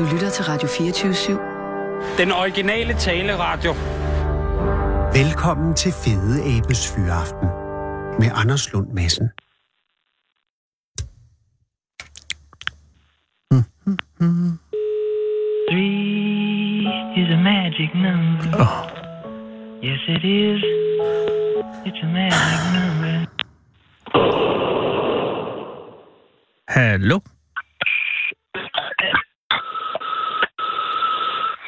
Du lytter til Radio 24-7. Den originale taleradio. Velkommen til Fede Abes Fyraften med Anders Lund Madsen. Three is a magic number. Yes, it is. It's a magic number. Hallo?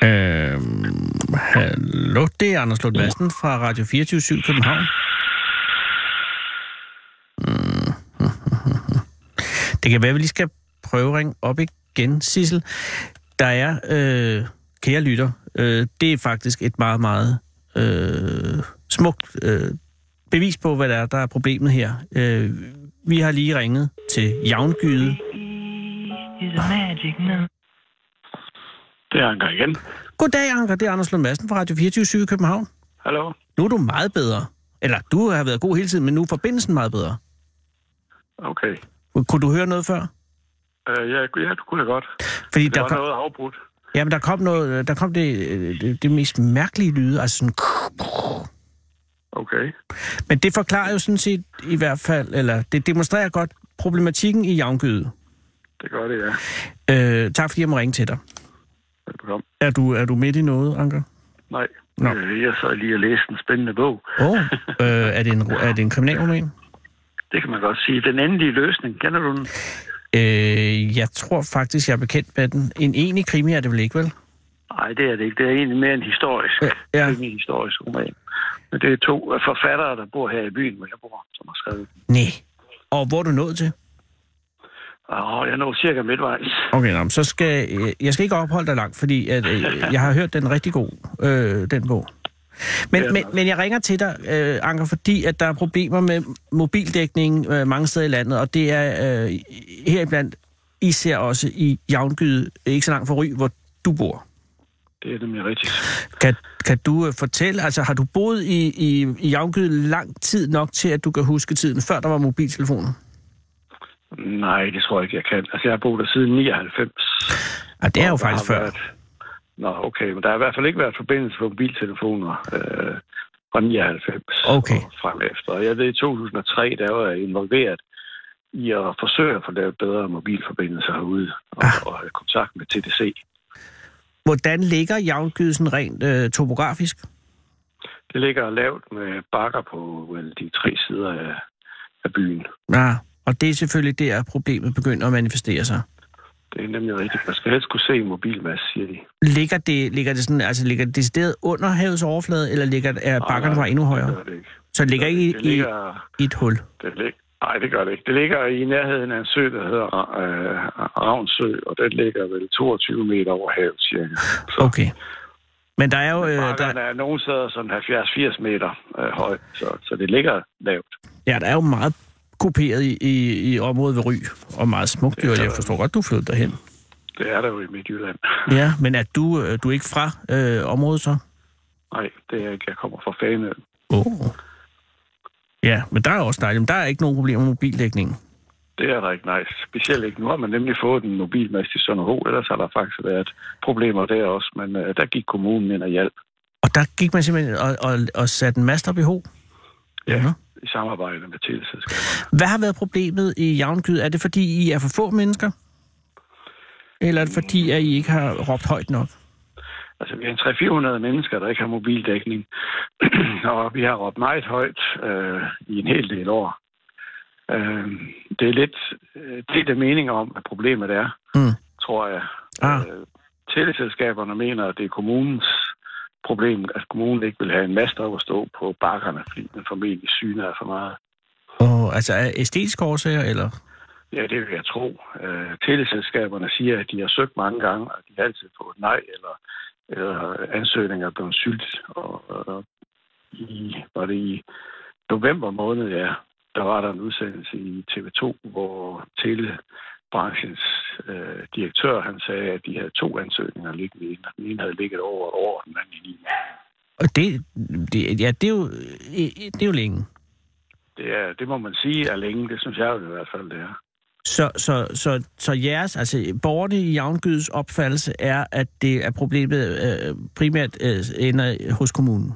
Øhm, hallo, det er Anders Lund Madsen fra Radio 24 København. Mm. Det kan være, at vi lige skal prøve at ringe op igen, Sissel. Der er, øh, kære lytter, øh, det er faktisk et meget, meget øh, smukt øh, bevis på, hvad der er, der er problemet her. Øh, vi har lige ringet til Javngyde, Is a magic number. Det er Anker igen. Goddag, Anker. Det er Anders Lund Madsen fra Radio 24 i København. Hallo? Nu er du meget bedre. Eller, du har været god hele tiden, men nu er forbindelsen meget bedre. Okay. Kunne du høre noget før? Uh, ja, ja, du kunne da godt. Fordi Det der var kom, noget afbrudt. jamen, der kom, noget, der kom det, øh, det, det mest mærkelige lyde, altså sådan... Okay. Men det forklarer jo sådan set i hvert fald, eller det demonstrerer godt problematikken i Javngyde. Det gør det, ja. Øh, tak fordi jeg må ringe til dig. Velbekomme. Er du, er du midt i noget, Anker? Nej. Nå. Øh, jeg så lige og læste en spændende bog. Åh, oh, øh, er, det en, er det en kriminalroman? Det kan man godt sige. Den endelige løsning, kender du den? Øh, jeg tror faktisk, jeg er bekendt med den. En enig krimi er det vel ikke, vel? Nej, det er det ikke. Det er egentlig mere en historisk, ja. ja. en historisk roman. Men det er to forfattere, der bor her i byen, hvor jeg bor, som har skrevet den. Nej. Og hvor er du nået til? Og jeg når cirka midtvejs. Okay, nå, så skal øh, jeg skal ikke opholde dig langt, fordi at, øh, jeg har hørt den rigtig god, øh, den bog. Men, men, men jeg ringer til dig, øh, Anker, fordi at der er problemer med mobildækning øh, mange steder i landet, og det er øh, heriblandt især også i Javngyde, ikke så langt fra Ry, hvor du bor. Det er nemlig rigtigt. Kan, kan du øh, fortælle, altså har du boet i, i, i Javngyde lang tid nok til, at du kan huske tiden, før der var mobiltelefoner? Nej, det tror jeg ikke, jeg kan. Altså, jeg har boet der siden 99. Ja, det er jo faktisk før. Været... Nå, okay, men der har i hvert fald ikke været forbindelse på mobiltelefoner øh, fra 99 Okay. og frem efter. Jeg ved, i 2003, der var jeg involveret i at forsøge at få lavet bedre mobilforbindelser herude og, Ah. og have kontakt med TDC. Hvordan ligger Javngyde sådan rent øh, topografisk? Det ligger lavt med bakker på vel, de tre sider af, af byen. Ja, og det er selvfølgelig der, problemet begynder at manifestere sig. Det er nemlig rigtigt. Man skal helst kunne se en mobilmasse, siger de. Ligger det, ligger det sådan, altså ligger det decideret under havets overflade, eller ligger, er bakkerne bare endnu Det højere? gør det ikke. Så det ligger ikke i, det i, ligger, i et hul? Det lig... Nej, det gør det ikke. Det ligger i nærheden af en sø, der hedder øh, Ravnsø, og den ligger vel 22 meter over havet, cirka. Så Okay. Men der er jo... Øh, der, er nogle steder sådan 70-80 meter øh, højt, så, så det ligger lavt. ja, der er jo meget kuperet i, i, i området ved Ry, og meget smukt. Jo, jeg forstår godt, du flyttede derhen. Det er der jo i Midtjylland. Ja, men er du, øh, du er ikke fra øh, området så? Nej, det er jeg ikke. Jeg kommer fra Fanø. Oh. Ja, men der er også dejligt. Men der er ikke nogen problemer med mobildækningen. Det er der ikke nice. Specielt ikke. Nu har man nemlig fået en mobilmast i Sønderho, ellers har der faktisk været problemer der også. Men øh, der gik kommunen ind og hjalp Og der gik man simpelthen og, og, og satte en mast op i ho. Ja. Ja. I samarbejde med teleselskaberne. Hvad har været problemet i Javngyde? Er det fordi, I er for få mennesker? Eller er det fordi, at I ikke har råbt højt nok? Altså, vi er 300-400 mennesker, der ikke har mobildækning. og vi har råbt meget højt øh, i en hel del år. Øh, det er lidt øh, det er mening om, hvad problemet er, Mm. tror jeg. Ah. Øh, teleselskaberne mener, at det er kommunens problem, at kommunen ikke vil have en mast op at stå på bakkerne, fordi den formentlig syner er for meget. Og, altså er æstetiske årsager, eller? Ja, det vil jeg tro. Øh, teleselskaberne siger, at de har søgt mange gange, og de har altid fået nej, eller, eller ansøgninger er blevet sylt. Og, og i, var det i november måned, ja, der var der en udsendelse i TV2, hvor telebranchens øh, direktør, han sagde, at de havde to ansøgninger liggende. Den ene havde ligget over et år, og den anden i ni måneder. Og det, det, ja, det er jo, det er jo længe. Det, er, det må man sige er længe. Det synes jeg jo i hvert fald, det er. Så, så, så, så jeres, altså borgerne i Javngydes opfattelse er, at det er problemet øh, primært øh, ender hos kommunen?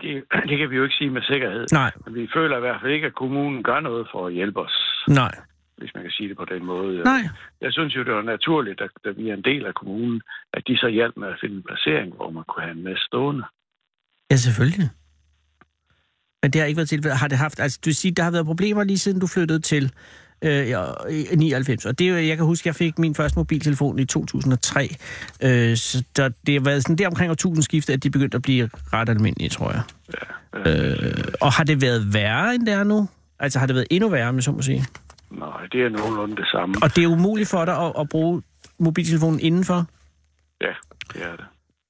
Det, det kan vi jo ikke sige med sikkerhed. Nej, Men vi føler i hvert fald ikke, at kommunen gør noget for at hjælpe os, nej, hvis man kan sige det på den måde. nej. Jeg synes jo, det var naturligt, at, at vi er en del af kommunen, at de så hjalp med at finde en placering, hvor man kunne have en masse stående. Ja, selvfølgelig. Men det har ikke været tilfældet. Har det haft, altså du vil sige, der har været problemer lige siden du flyttede til øh, ja, i 99. Og det er jeg kan huske, jeg fik min første mobiltelefon i 2003. Øh, så der, det har været sådan der omkring årtusindskiftet, at de begyndte at blive ret almindelige, tror jeg. Øh, og har det været værre end det er nu? Altså har det været endnu værre, med så må sige? Nej, det er nogenlunde det samme. Og det er umuligt for dig at, at bruge mobiltelefonen indenfor? Ja, det er det.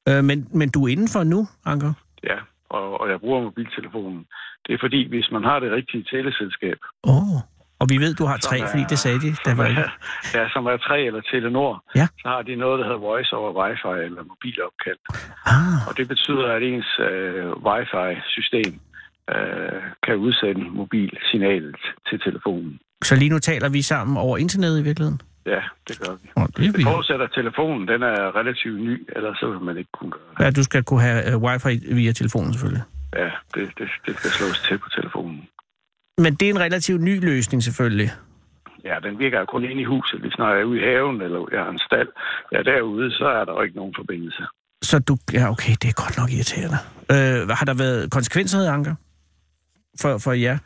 Øh, men, men du er indenfor nu, Anker? Ja, og, og jeg bruger mobiltelefonen. Det er fordi, hvis man har det rigtige teleselskab, Åh. Oh. Og vi ved, du har tre, er- fordi det sagde de, der var er, ja, som er 3 eller Telenor, Ja. så har de noget, der hedder voice over wifi eller mobilopkald. Ah, Og det betyder, at ens øh, wifi-system øh, kan udsende mobilsignalet til telefonen. Så lige nu taler vi sammen over internettet i virkeligheden? Ja, det gør vi. Oh, det Det forudsætter, at telefonen den er relativt ny, ellers så vil man ikke kunne gøre det. Ja, du skal kunne have uh, wifi via telefonen selvfølgelig. Ja, det, det, det skal slås til på telefonen. Men det er en relativt ny løsning selvfølgelig. Ja, den virker jo kun inde i huset. Hvis når jeg er ude i haven, eller jeg har en stald, ja, derude, så er der jo ikke nogen forbindelse. Så du... Ja, okay, det er godt nok irriterende. Øh, har der været konsekvenser, Anker? For, for jer?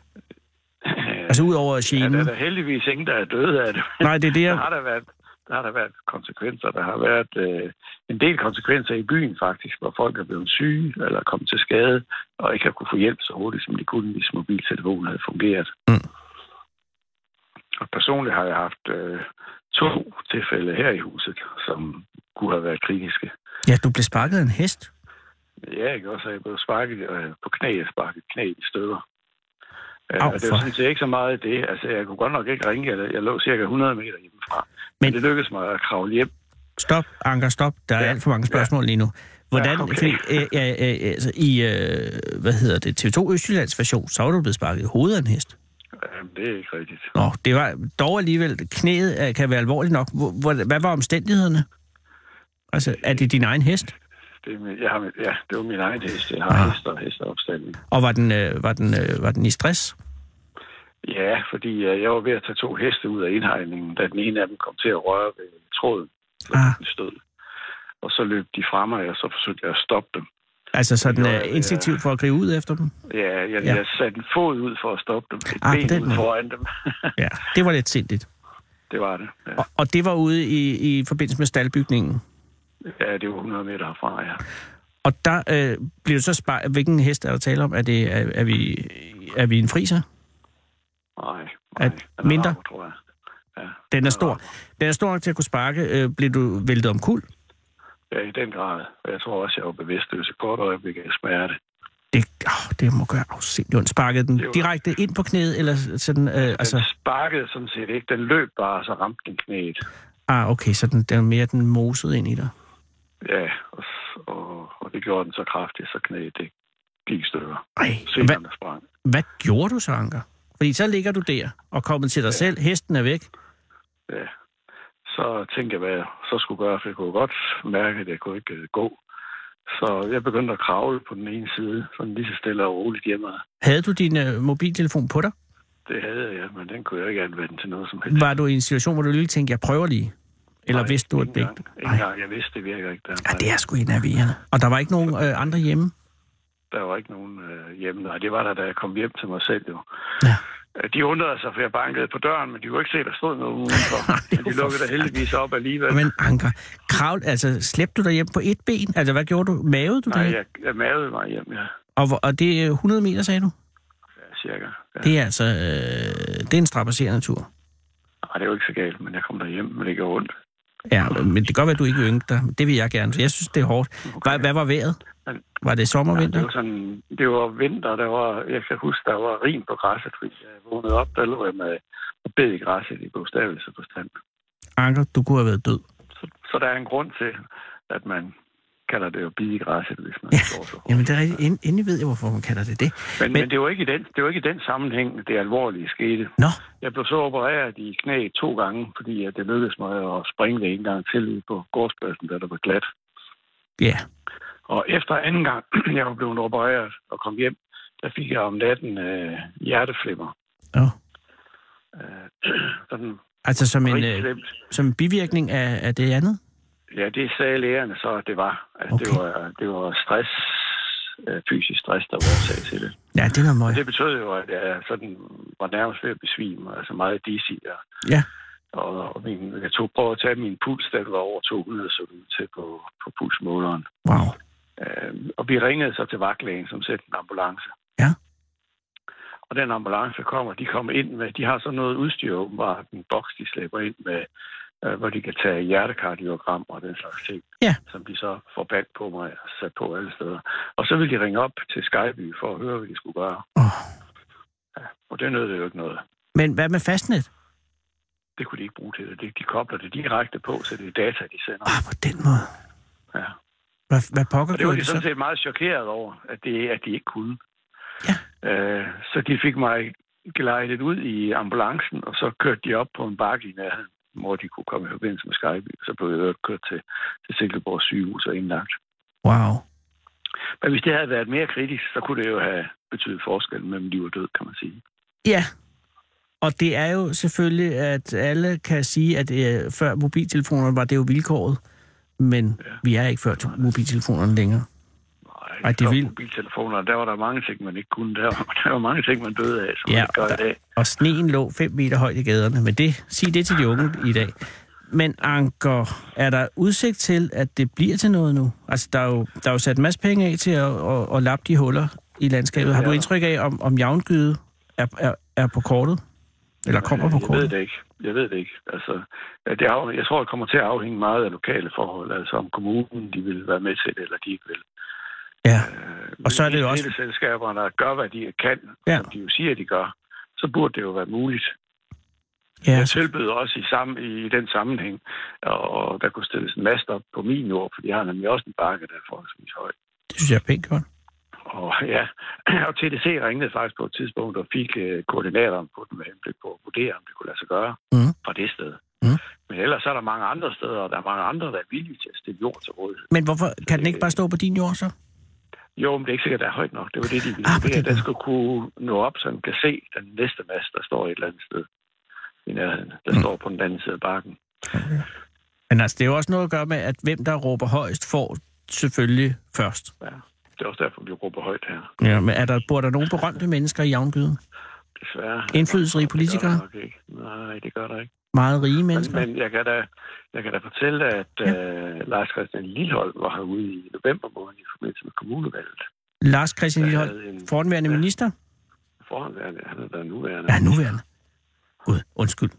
Altså ud over Ja, der er der heldigvis ingen, der er døde af det. Nej, det er det, Der har der været, der har der været konsekvenser. Der har været øh, en del konsekvenser i byen faktisk, hvor folk er blevet syge eller kommet til skade, og ikke har kunne få hjælp så hurtigt, som de kunne, hvis mobiltelefonen havde fungeret. Mm. Og personligt har jeg haft øh, to tilfælde her i huset, som kunne have været kritiske. Ja, du blev sparket af en hest. Ja, ikke også, at jeg blev sparket øh, på knæ, jeg sparket knæ i stykker. Au, og det var sådan set ikke så meget det. Altså, jeg kunne godt nok ikke ringe. Jeg, jeg lå cirka 100 meter hjemmefra. Men, Men- Men det lykkedes mig at kravle hjem. Stop, Anker, stop. Der er Ja. alt for mange spørgsmål lige nu. Hvordan, Ja, okay. fordi, øh, øh, øh, altså, i, øh, hvad hedder det, TV2 Østjyllands version, så var du blevet sparket i hovedet af en hest. Jamen, det er ikke rigtigt. Nå, det var dog alligevel, knæet øh, kan være alvorligt nok. Hvor- hvad var omstændighederne? Altså, er det din egen hest? Det, min- jeg har, ja, det var min egen hest. Jeg har Ah. ah. hester og hesteopstilling. Og var den, øh, var den, øh, var den i stress? Ja, fordi øh, jeg var ved at tage to heste ud af indhegningen, da den ene af dem kom til at røre ved tråden. Så Ah. den stod. Og så løb de fra mig, og så forsøgte jeg at stoppe dem. Altså sådan gjorde øh, jeg, ja. instinktivt for at gribe ud efter dem? Ja, jeg, Ja. ja. jeg satte en fod ud for at stoppe dem. Et Ah, ben den ud foran dem. Ja, det var lidt sindigt. det var det. Ja. Og, og det var ude i, i forbindelse med staldbygningen? Ja, det var 100 meter herfra, ja. Og der øh, bliver du så spar... Hvilken hest er der tale om? Er, det, er, er, vi, er vi en friser? Nej, nej. Den mindre? rammer, tror jeg. Ja, Den er stor. Den er stor nok til at kunne sparke. Øh, blev du væltet om kul? Ja, i den grad. Og jeg tror også, jeg var bevidstløs et kort øjeblik af smerte. Det, åh, det må gøre afsindigt ondt. Sparkede den var- direkte ind på knæet, eller sådan... Øh, Den altså, sparkede sådan set ikke. Den løb bare, og så ramte den knæet. ah, okay, så den, den er mere den mosede ind i dig. Ja, og, og, og det gjorde den så kraftigt, så knæet det gik i stykker. Ej, hvad, sprang. hvad gjorde du så, Anker? Fordi så ligger du der og kommet til dig selv. Hesten er væk. Ja. Så tænkte jeg, hvad jeg så skulle gøre, for jeg kunne godt mærke, at jeg kunne ikke øh, gå. Så jeg begyndte at kravle på den ene side, sådan lige så stille og roligt hjemme. Havde du din øh, mobiltelefon på dig? Det havde jeg, ja, men den kunne jeg ikke anvende til noget som helst. Var du i en situation, hvor du lige tænkte, jeg prøver lige? Eller Nej, vidste du, at det ikke... engang. Jeg vidste, det virker ikke. Der, Ja, det er sgu enerverende. Og der var ikke nogen øh, andre hjemme? der var ikke nogen øh, hjemme. Nej, det var der, da jeg kom hjem til mig selv jo. Ja. Øh, De undrede sig, for jeg bankede på døren, men de kunne ikke se, at der stod noget udenfor. men de lukkede der heldigvis op alligevel. Men Anker, kravl, altså slæbte du dig hjem på et ben? Altså hvad gjorde du? Mavede du Nej, dig? jeg, jeg mavede mig hjem, ja. Og, hvor- og det er 100 meter, sagde du? ja cirka. Ja. Det er altså... Øh, det er en strapasserende tur. Nej, det er jo ikke så galt, men jeg kom derhjem, men det gjorde ondt. Ja, men det kan godt være, at du ikke yngte dig. Det vil jeg gerne. for Jeg synes, det er hårdt. Hvad, hvad var vejret? Var det sommer, Ja, det var sådan, det var vinter, der var, jeg kan huske, der var rim på græsset, fordi jeg vågnede op, der lå jeg med og bed i græsset i bogstavelse forstand. Anker, du kunne have været død. Så, så der er en grund til, at man kalder det jo bide i græsset, hvis man Ja, står så hårdt. Jamen, det er rigtigt. End- Endelig ved jeg, hvorfor man kalder det det. Men, men, men- det, var ikke i den, det var ikke i den sammenhæng, det alvorlige skete. Nå, Jeg blev så opereret i knæet to gange, fordi at det lykkedes mig at springe det en gang til på gårdspladsen, da der var glat. ja. Og efter anden gang, jeg var blevet opereret og kom hjem, der fik jeg om natten øh, hjerteflimmer. Oh. Øh, sådan Altså som en, øh, som en bivirkning af, af det andet? Ja, det sagde lægerne så, at det var. At Okay. det, var det var stress, øh, fysisk stress, der var årsag til det. Ja, det møg. Og det betød jo, at jeg sådan var nærmest ved at besvime, altså meget dizzy. Og, Ja. og, og min, jeg tog prøve at tage min puls, den var over 200, så ud til på, på pulsmåleren. Wow. Øh, og vi ringede så til vagtlægen, som sendte en ambulance. Ja. Og den ambulance kommer, de kommer ind med, de har sådan noget udstyr åbenbart, en boks, de slæber ind med, øh, hvor de kan tage hjertekardiogram og den slags ting, Ja. som de så får bandt på mig og sat på alle steder. Og så vil de ringe op til Skyby for at høre, hvad de skulle gøre. Oh. Og det nød det jo ikke noget. Men hvad med fastnet? Det kunne de ikke bruge til det. De, kobler det direkte på, så det er data, de sender. Ah, på den måde. Ja. Hvad, hvad pokker Og det var de sådan så? set meget chokeret over, at, det, at de ikke kunne. Ja. Øh, så de fik mig glejdet ud i ambulancen, og så kørte de op på en bakke i nærheden, hvor de kunne komme i forbindelse med Skyby. Så blev jeg øvrigt kørt til, til Silkeborg sygehus og indlagt. Wow. Men hvis det havde været mere kritisk, så kunne det jo have betydet forskel mellem liv og død, kan man sige. Ja. Og det er jo selvfølgelig, at alle kan sige, at øh, før mobiltelefonerne var det jo vilkåret. Men ja. vi er ikke før mobiltelefonerne længere. Ej, det er vildt. Mobiltelefoner, der var der mange ting, man ikke kunne. Der var, der var mange ting, man døde af, som Ja, man gør og i dag. Og sneen lå 5 meter højt i gaderne. Men det, sig det til de unge i dag. Men Anker, er der udsigt til, at det bliver til noget nu? Altså, der er jo, der er jo sat en masse penge af til at, at, at lappe de huller i landskabet. Har du indtryk af, om, om javngyde er, er, er på kortet? Eller kommer på Jeg ved kortet? det ikke. Jeg ved det ikke. Altså, det af, jeg tror, det kommer til at afhænge meget af lokale forhold. Altså om kommunen de vil være med til det, eller de ikke vil. Ja. Øh, Og så er det jo også- selskaberne, der gør, hvad de kan, Ja. som de jo siger, de gør, så burde det jo være muligt. Ja, Jeg tilbød også i, samme, i den sammenhæng, og der kunne stilles en mast op på min jord, for de har nemlig også en bakke, der er forholdsvis høj. det synes jeg er pænt godt. Og ja, og TDC ringede faktisk på et tidspunkt og fik øh, koordinatoren på den med henblik på at vurdere, om det kunne lade sig gøre Mhm. fra det sted. Mhm. Men ellers er der mange andre steder, og der er mange andre, der er villige til at stille jord til rådighed. Men hvorfor kan den ikke bare stå på din jord så? Jo, men det er ikke sikkert, at det er højt nok. Det var det, de ville Ah, vurdere. den skulle kunne nå op, så den kan se den næste mast, der står et eller andet sted i nærheden. Der Mm. står på den anden side af bakken. Men altså, det er jo også noget at gøre med, at hvem der råber højst, får selvfølgelig først. Ja. Det er også derfor, vi råber højt her. Ja, men er der, bor der nogle berømte mennesker i javngyden? Desværre. Indflydelsesrige Det gør politikere? der nok ikke. Nej, det gør der ikke. Meget rige Men, mennesker? men jeg, kan da, jeg kan da fortælle, at ja. uh, Lars Christian Lillehold var herude i november måned i forbindelse med kommunevalget. Lars Christian Der Lillehold, en Ja. minister? forhåndværende, han er der nuværende. Ja, nuværende. Gud, undskyld.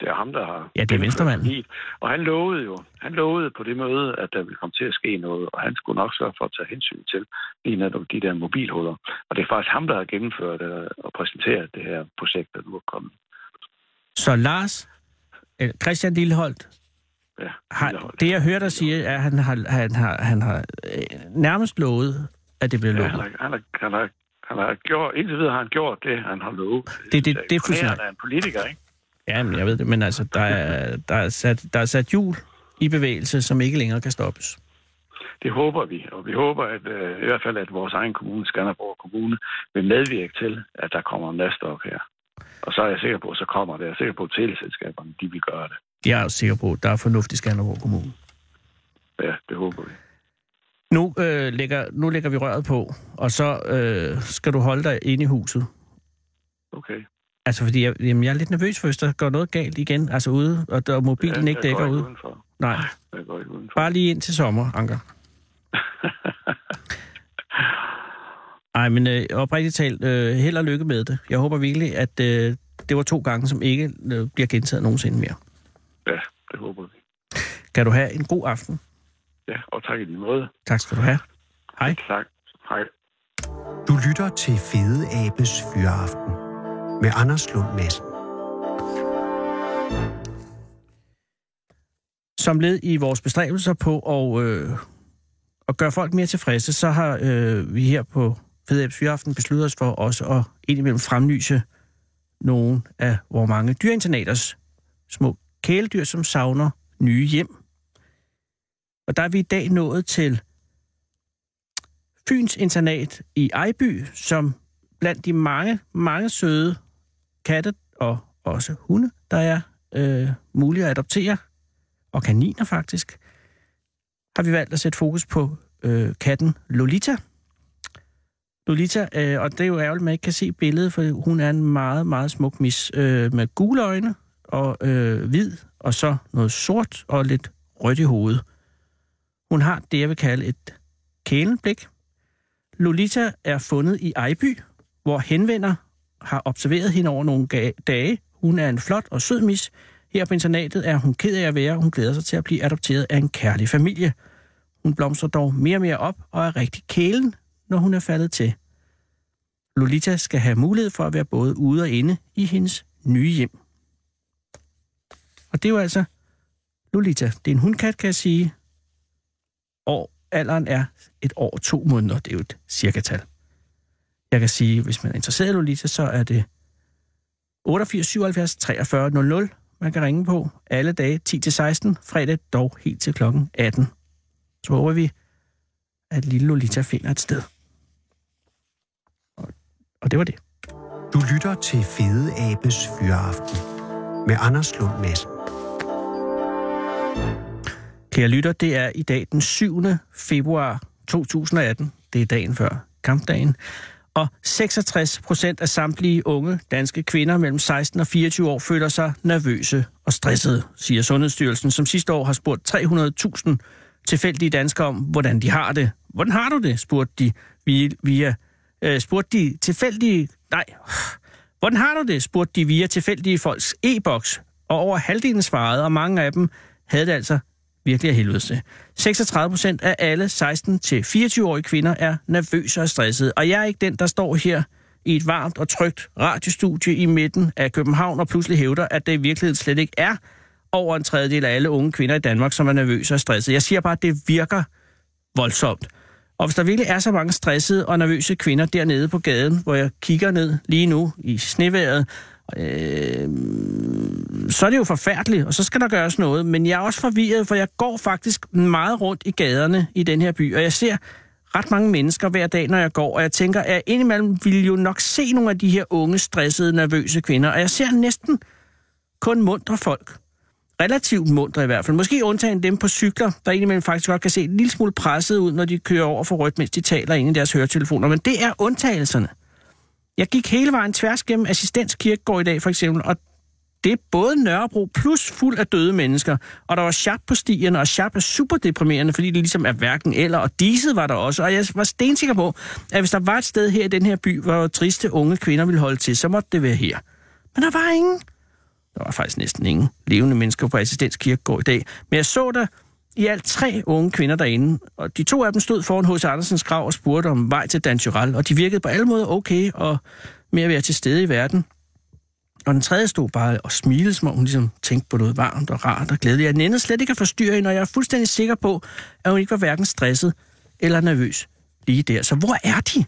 Det er ham, der har... Ja, det er venstremanden. Og han lovede jo, han lovede på det møde, at der ville komme til at ske noget, og han skulle nok sørge for at tage hensyn til lige netop de der mobilhuller. Og det er faktisk ham, der har gennemført øh, og præsenteret det her projekt, der nu er kommet. Så Lars, Christian Lilleholdt, Ja, har, Lillehold. det jeg hører dig sige, er, at han har, han har, han har øh, nærmest lovet, at det bliver Ja, lukket. han, har, han, har, han, har, han har gjort, indtil videre har han gjort det, han har lovet. Det- det- synes jeg det er af en politiker, ikke? Ja, men jeg ved det, men altså, der er, der er, sat, der er sat hjul i bevægelse, som ikke længere kan stoppes. Det håber vi, og vi håber at øh, i hvert fald, at vores egen kommune, Skanderborg Kommune, vil medvirke til, at der kommer en op her. Og så er jeg sikker på, at så kommer det. Jeg er sikker på, at teleselskaberne, de vil gøre det. Jeg er også sikker på, at der er fornuft i Skanderborg Kommune. Ja, det håber vi. Nu, øh, lægger, nu lægger vi røret på, og så øh, skal du holde dig inde i huset. Okay. Altså, fordi jeg, jamen, jeg er lidt nervøs for, hvis der går noget galt igen, altså ude, og der mobilen Ja, ikke dækker ud. Udenfor. Nej, Jeg går ikke udenfor. bare lige ind til sommer, Anker. Ej, men øh, oprigtigt talt, øh, held og lykke med det. Jeg håber virkelig, at øh, det var to gange, som ikke øh, bliver gentaget nogensinde mere. Ja, det håber vi. Kan du have en god aften? Ja, og tak i lige måde. Tak skal du have. Hej. Tak. Hej. Du lytter til Fede Abes Fyraften med Anders Lund Madsen. Som led i vores bestræbelser på at øh, at gøre folk mere tilfredse, så har øh, vi her på Fedabs Fyraften besluttet os for også at indimellem fremlyse nogle af vores mange dyreinternaters små kæledyr, som savner nye hjem. Og der er vi i dag nået til Fyns internat i Ejby, som blandt de mange, mange søde katte og også hunde, der er øh, mulige at adoptere, og kaniner faktisk, har vi valgt at sætte fokus på øh, katten Lolita. Lolita, øh, og det er jo ærgerligt, at man ikke kan se billedet, for hun er en meget, meget smuk mis øh, med gule øjne og øh, hvid, og så noget sort og lidt rødt i hovedet. Hun har det, jeg vil kalde et kælenblik. Lolita er fundet i Ejby, hvor henvender har observeret hende over nogle ga- dage. Hun er en flot og sød mis. Her på internatet er hun ked af at være, og hun glæder sig til at blive adopteret af en kærlig familie. Hun blomstrer dog mere og mere op og er rigtig kælen, når hun er faldet til. Lolita skal have mulighed for at være både ude og inde i hendes nye hjem. Og det er jo altså Lolita. Det er en hundkat, kan jeg sige. Og alderen er et år og to måneder. Det er jo et cirkatal. Jeg kan sige, hvis man er interesseret i Lolita, så er det 88 77 43 00. Man kan ringe på alle dage 10-16, fredag dog helt til klokken 18. Så håber vi, at lille Lolita finder et sted. Og, det var det. Du lytter til Fede Abes Fyraften med Anders Lund Madsen. Kære lytter, det er i dag den 7. februar 2018. Det er dagen før kampdagen. Og 66 procent af samtlige unge danske kvinder mellem 16 og 24 år føler sig nervøse og stressede, siger Sundhedsstyrelsen, som sidste år har spurgt 300.000 tilfældige danskere om, hvordan de har det. Hvordan har du det, spurgte de via øh, spurgte de tilfældige... Nej, hvordan har du det, spurgte de via tilfældige folks e-boks. Og over halvdelen svarede, og mange af dem havde det altså virkelig af helvede til. 36 procent af alle 16-24-årige kvinder er nervøse og stressede. Og jeg er ikke den, der står her i et varmt og trygt radiostudie i midten af København og pludselig hævder, at det i virkeligheden slet ikke er over en tredjedel af alle unge kvinder i Danmark, som er nervøse og stressede. Jeg siger bare, at det virker voldsomt. Og hvis der virkelig er så mange stressede og nervøse kvinder dernede på gaden, hvor jeg kigger ned lige nu i sneværet, øh, så er det jo forfærdeligt, og så skal der gøres noget. Men jeg er også forvirret, for jeg går faktisk meget rundt i gaderne i den her by, og jeg ser ret mange mennesker hver dag, når jeg går, og jeg tænker, at jeg indimellem vil jo nok se nogle af de her unge, stressede, nervøse kvinder, og jeg ser næsten kun mundre folk. Relativt mundre i hvert fald. Måske undtagen dem på cykler, der indimellem faktisk godt kan se en lille smule presset ud, når de kører over for rødt, mens de taler ind i deres høretelefoner. Men det er undtagelserne. Jeg gik hele vejen tværs gennem Assistens Kirkegård i dag for eksempel, og det er både Nørrebro plus fuld af døde mennesker. Og der var sharp på stierne, og sharp er super deprimerende, fordi det ligesom er hverken eller. Og diset var der også. Og jeg var stensikker på, at hvis der var et sted her i den her by, hvor triste unge kvinder ville holde til, så måtte det være her. Men der var ingen. Der var faktisk næsten ingen levende mennesker på Assistens Kirkegård i dag. Men jeg så der i alt tre unge kvinder derinde, og de to af dem stod foran H.C. Andersens grav og spurgte om vej til Dan og de virkede på alle måder okay og med at være til stede i verden. Og den tredje stod bare og smilede, som om hun ligesom tænkte på noget varmt og rart og glædeligt. Jeg nænder slet ikke at forstyrre hende, og jeg er fuldstændig sikker på, at hun ikke var hverken stresset eller nervøs lige der. Så hvor er de?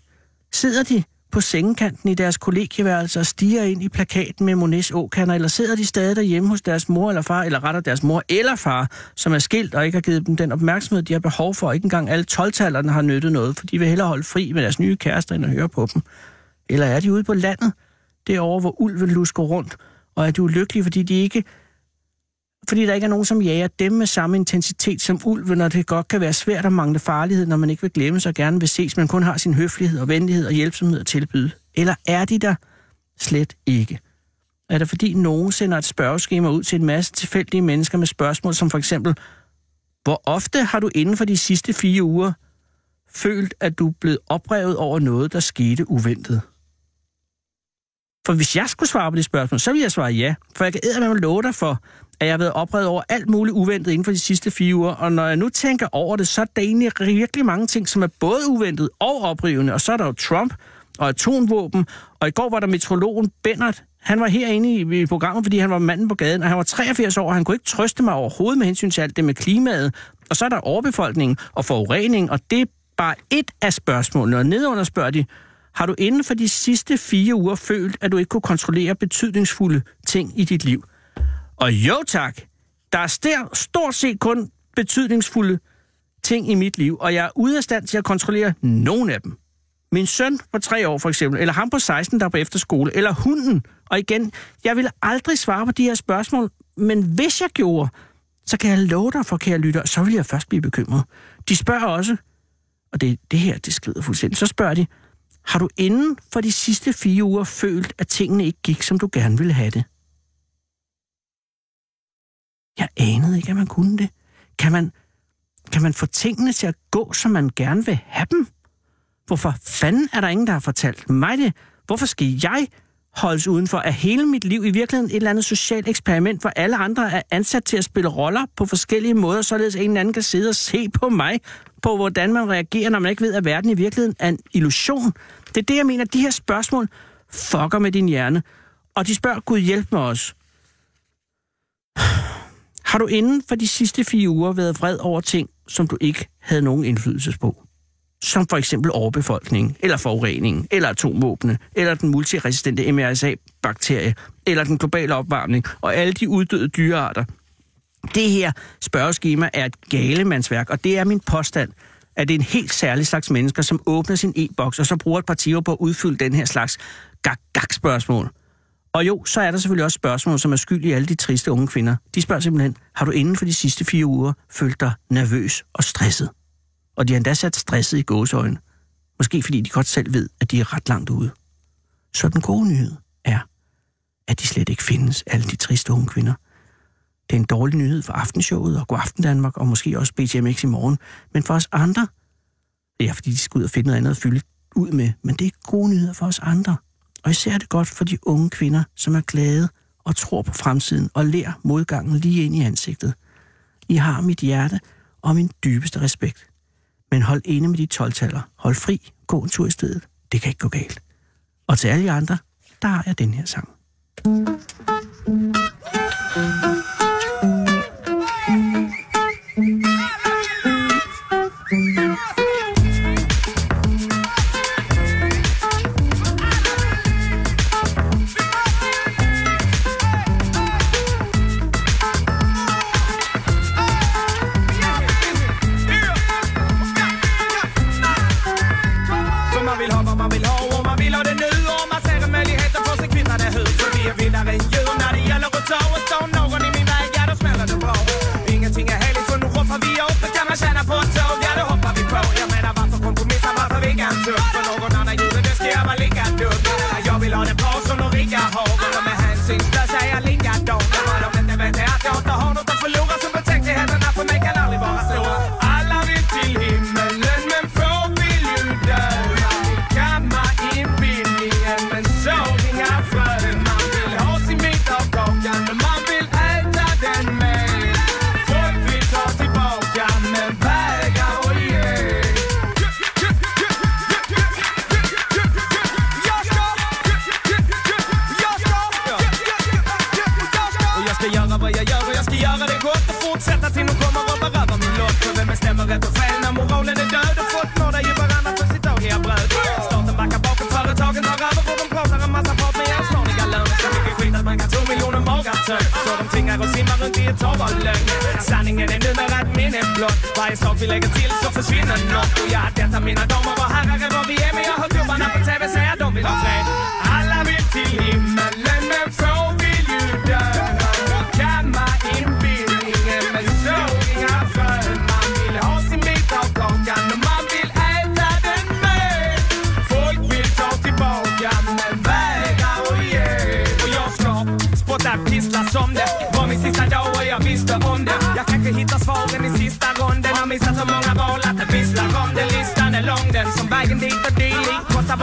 Sidder de på sengekanten i deres kollegieværelse og stiger ind i plakaten med Monets åkander, eller sidder de stadig derhjemme hos deres mor eller far, eller retter deres mor eller far, som er skilt og ikke har givet dem den opmærksomhed, de har behov for, og ikke engang alle 12 har nyttet noget, for de vil hellere holde fri med deres nye kærester, end at høre på dem. Eller er de ude på landet, derovre, hvor ulven lusker rundt, og er de ulykkelige, fordi de ikke fordi der ikke er nogen, som jager dem med samme intensitet som ulven, og det godt kan være svært at mangle farlighed, når man ikke vil glemme sig og gerne vil ses, men kun har sin høflighed og venlighed og hjælpsomhed at tilbyde. Eller er de der slet ikke? Er det fordi nogen sender et spørgeskema ud til en masse tilfældige mennesker med spørgsmål som for eksempel, hvor ofte har du inden for de sidste fire uger følt, at du er blevet oprevet over noget, der skete uventet? For hvis jeg skulle svare på det spørgsmål, så ville jeg svare ja. For jeg kan eddermame love dig for, at jeg har været oprevet over alt muligt uventet inden for de sidste fire uger. Og når jeg nu tænker over det, så er der egentlig virkelig mange ting, som er både uventet og oprivende. Og så er der jo Trump og atomvåben. Og i går var der metrologen Bennert. Han var herinde i, i programmet, fordi han var manden på gaden, og han var 83 år, og han kunne ikke trøste mig overhovedet med hensyn til alt det med klimaet. Og så er der overbefolkning og forurening, og det er bare et af spørgsmålene. Og nedunder spørger de, har du inden for de sidste fire uger følt, at du ikke kunne kontrollere betydningsfulde ting i dit liv? Og jo tak, der er stær- stort set kun betydningsfulde ting i mit liv, og jeg er ude af stand til at kontrollere nogen af dem. Min søn på tre år for eksempel, eller ham på 16, der er på efterskole, eller hunden. Og igen, jeg vil aldrig svare på de her spørgsmål, men hvis jeg gjorde, så kan jeg love dig for, kære lytter, så vil jeg først blive bekymret. De spørger også, og det, det her, det skrider fuldstændig, så spørger de, har du inden for de sidste fire uger følt, at tingene ikke gik, som du gerne ville have det? Jeg anede ikke, at man kunne det. Kan man, kan man få tingene til at gå, som man gerne vil have dem? Hvorfor fanden er der ingen, der har fortalt mig det? Hvorfor skal jeg holdes udenfor? Er hele mit liv i virkeligheden et eller andet socialt eksperiment, hvor alle andre er ansat til at spille roller på forskellige måder, således en eller anden kan sidde og se på mig, på hvordan man reagerer, når man ikke ved, at verden i virkeligheden er en illusion? Det er det, jeg mener. De her spørgsmål fucker med din hjerne. Og de spørger, Gud hjælp mig også. Har du inden for de sidste fire uger været vred over ting, som du ikke havde nogen indflydelse på? Som for eksempel overbefolkning, eller forurening, eller atomvåbne, eller den multiresistente MRSA-bakterie, eller den globale opvarmning, og alle de uddøde dyrearter. Det her spørgeskema er et galemandsværk, og det er min påstand, at det er en helt særlig slags mennesker, som åbner sin e-boks, og så bruger et par timer på at udfylde den her slags gag-gag-spørgsmål. Og jo, så er der selvfølgelig også spørgsmål, som er skyld i alle de triste unge kvinder. De spørger simpelthen, har du inden for de sidste fire uger følt dig nervøs og stresset? Og de har endda sat stresset i gåseøjne. Måske fordi de godt selv ved, at de er ret langt ude. Så den gode nyhed er, at de slet ikke findes, alle de triste unge kvinder. Det er en dårlig nyhed for aftenshowet og God Aften Danmark, og måske også BTMX i morgen. Men for os andre, ja, fordi de skal ud og finde noget andet at fylde ud med, men det er gode nyheder for os andre. Og især er det godt for de unge kvinder, som er glade og tror på fremtiden og lærer modgangen lige ind i ansigtet. I har mit hjerte og min dybeste respekt. Men hold inde med de 12 Hold fri. Gå en tur i stedet. Det kan ikke gå galt. Og til alle jer andre, der har jeg den her sang.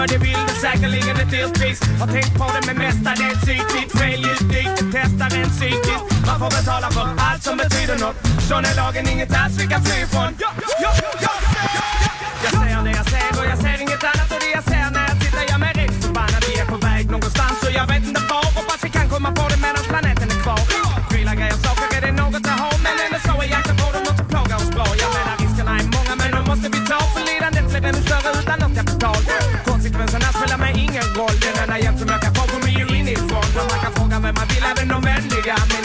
Dealing. Det vill, du är säkerligen ett dyrt pris. Har tänkt på det men mestadels ytligt. Fel ljud dit, det testar en psykiskt. Man får betala för allt som betyder något. Sån är lagen, inget alls vi kan fly ifrån. Jag ser det jag ser och jag ser inget annat gillar den nödvändiga Men ingen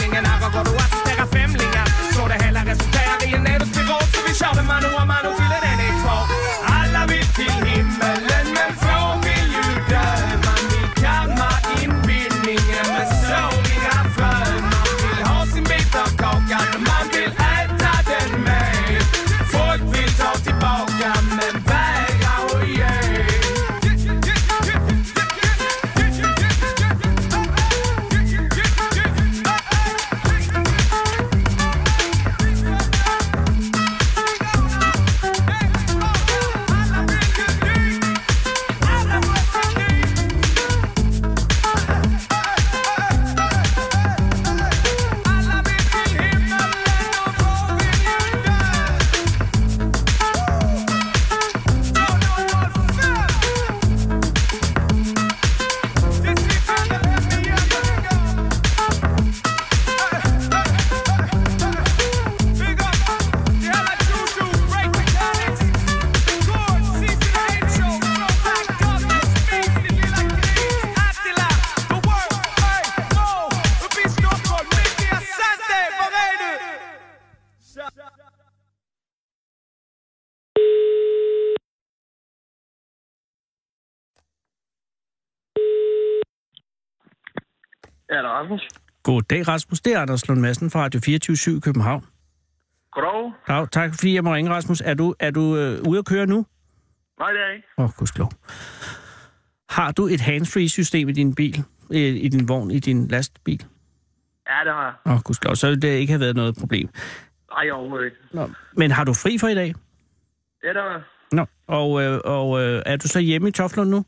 Ja, der er Rasmus. Goddag, Rasmus. Det er Anders Lund Madsen fra Radio 24 i København. Goddag. Dag, tak fordi jeg må ringe, Rasmus. Er du, er du øh, ude at køre nu? Nej, det er jeg ikke. Åh, oh, gudskelov. Har du et handsfree-system i din bil? I, I din vogn, i din lastbil? Ja, det har jeg. Åh, oh, gudskelov. Så vil det ikke have været noget problem. Nej, overhovedet ikke. Nå. Men har du fri for i dag? Ja, det har jeg. Nå. Og, øh, og øh, er du så hjemme i Toflund nu?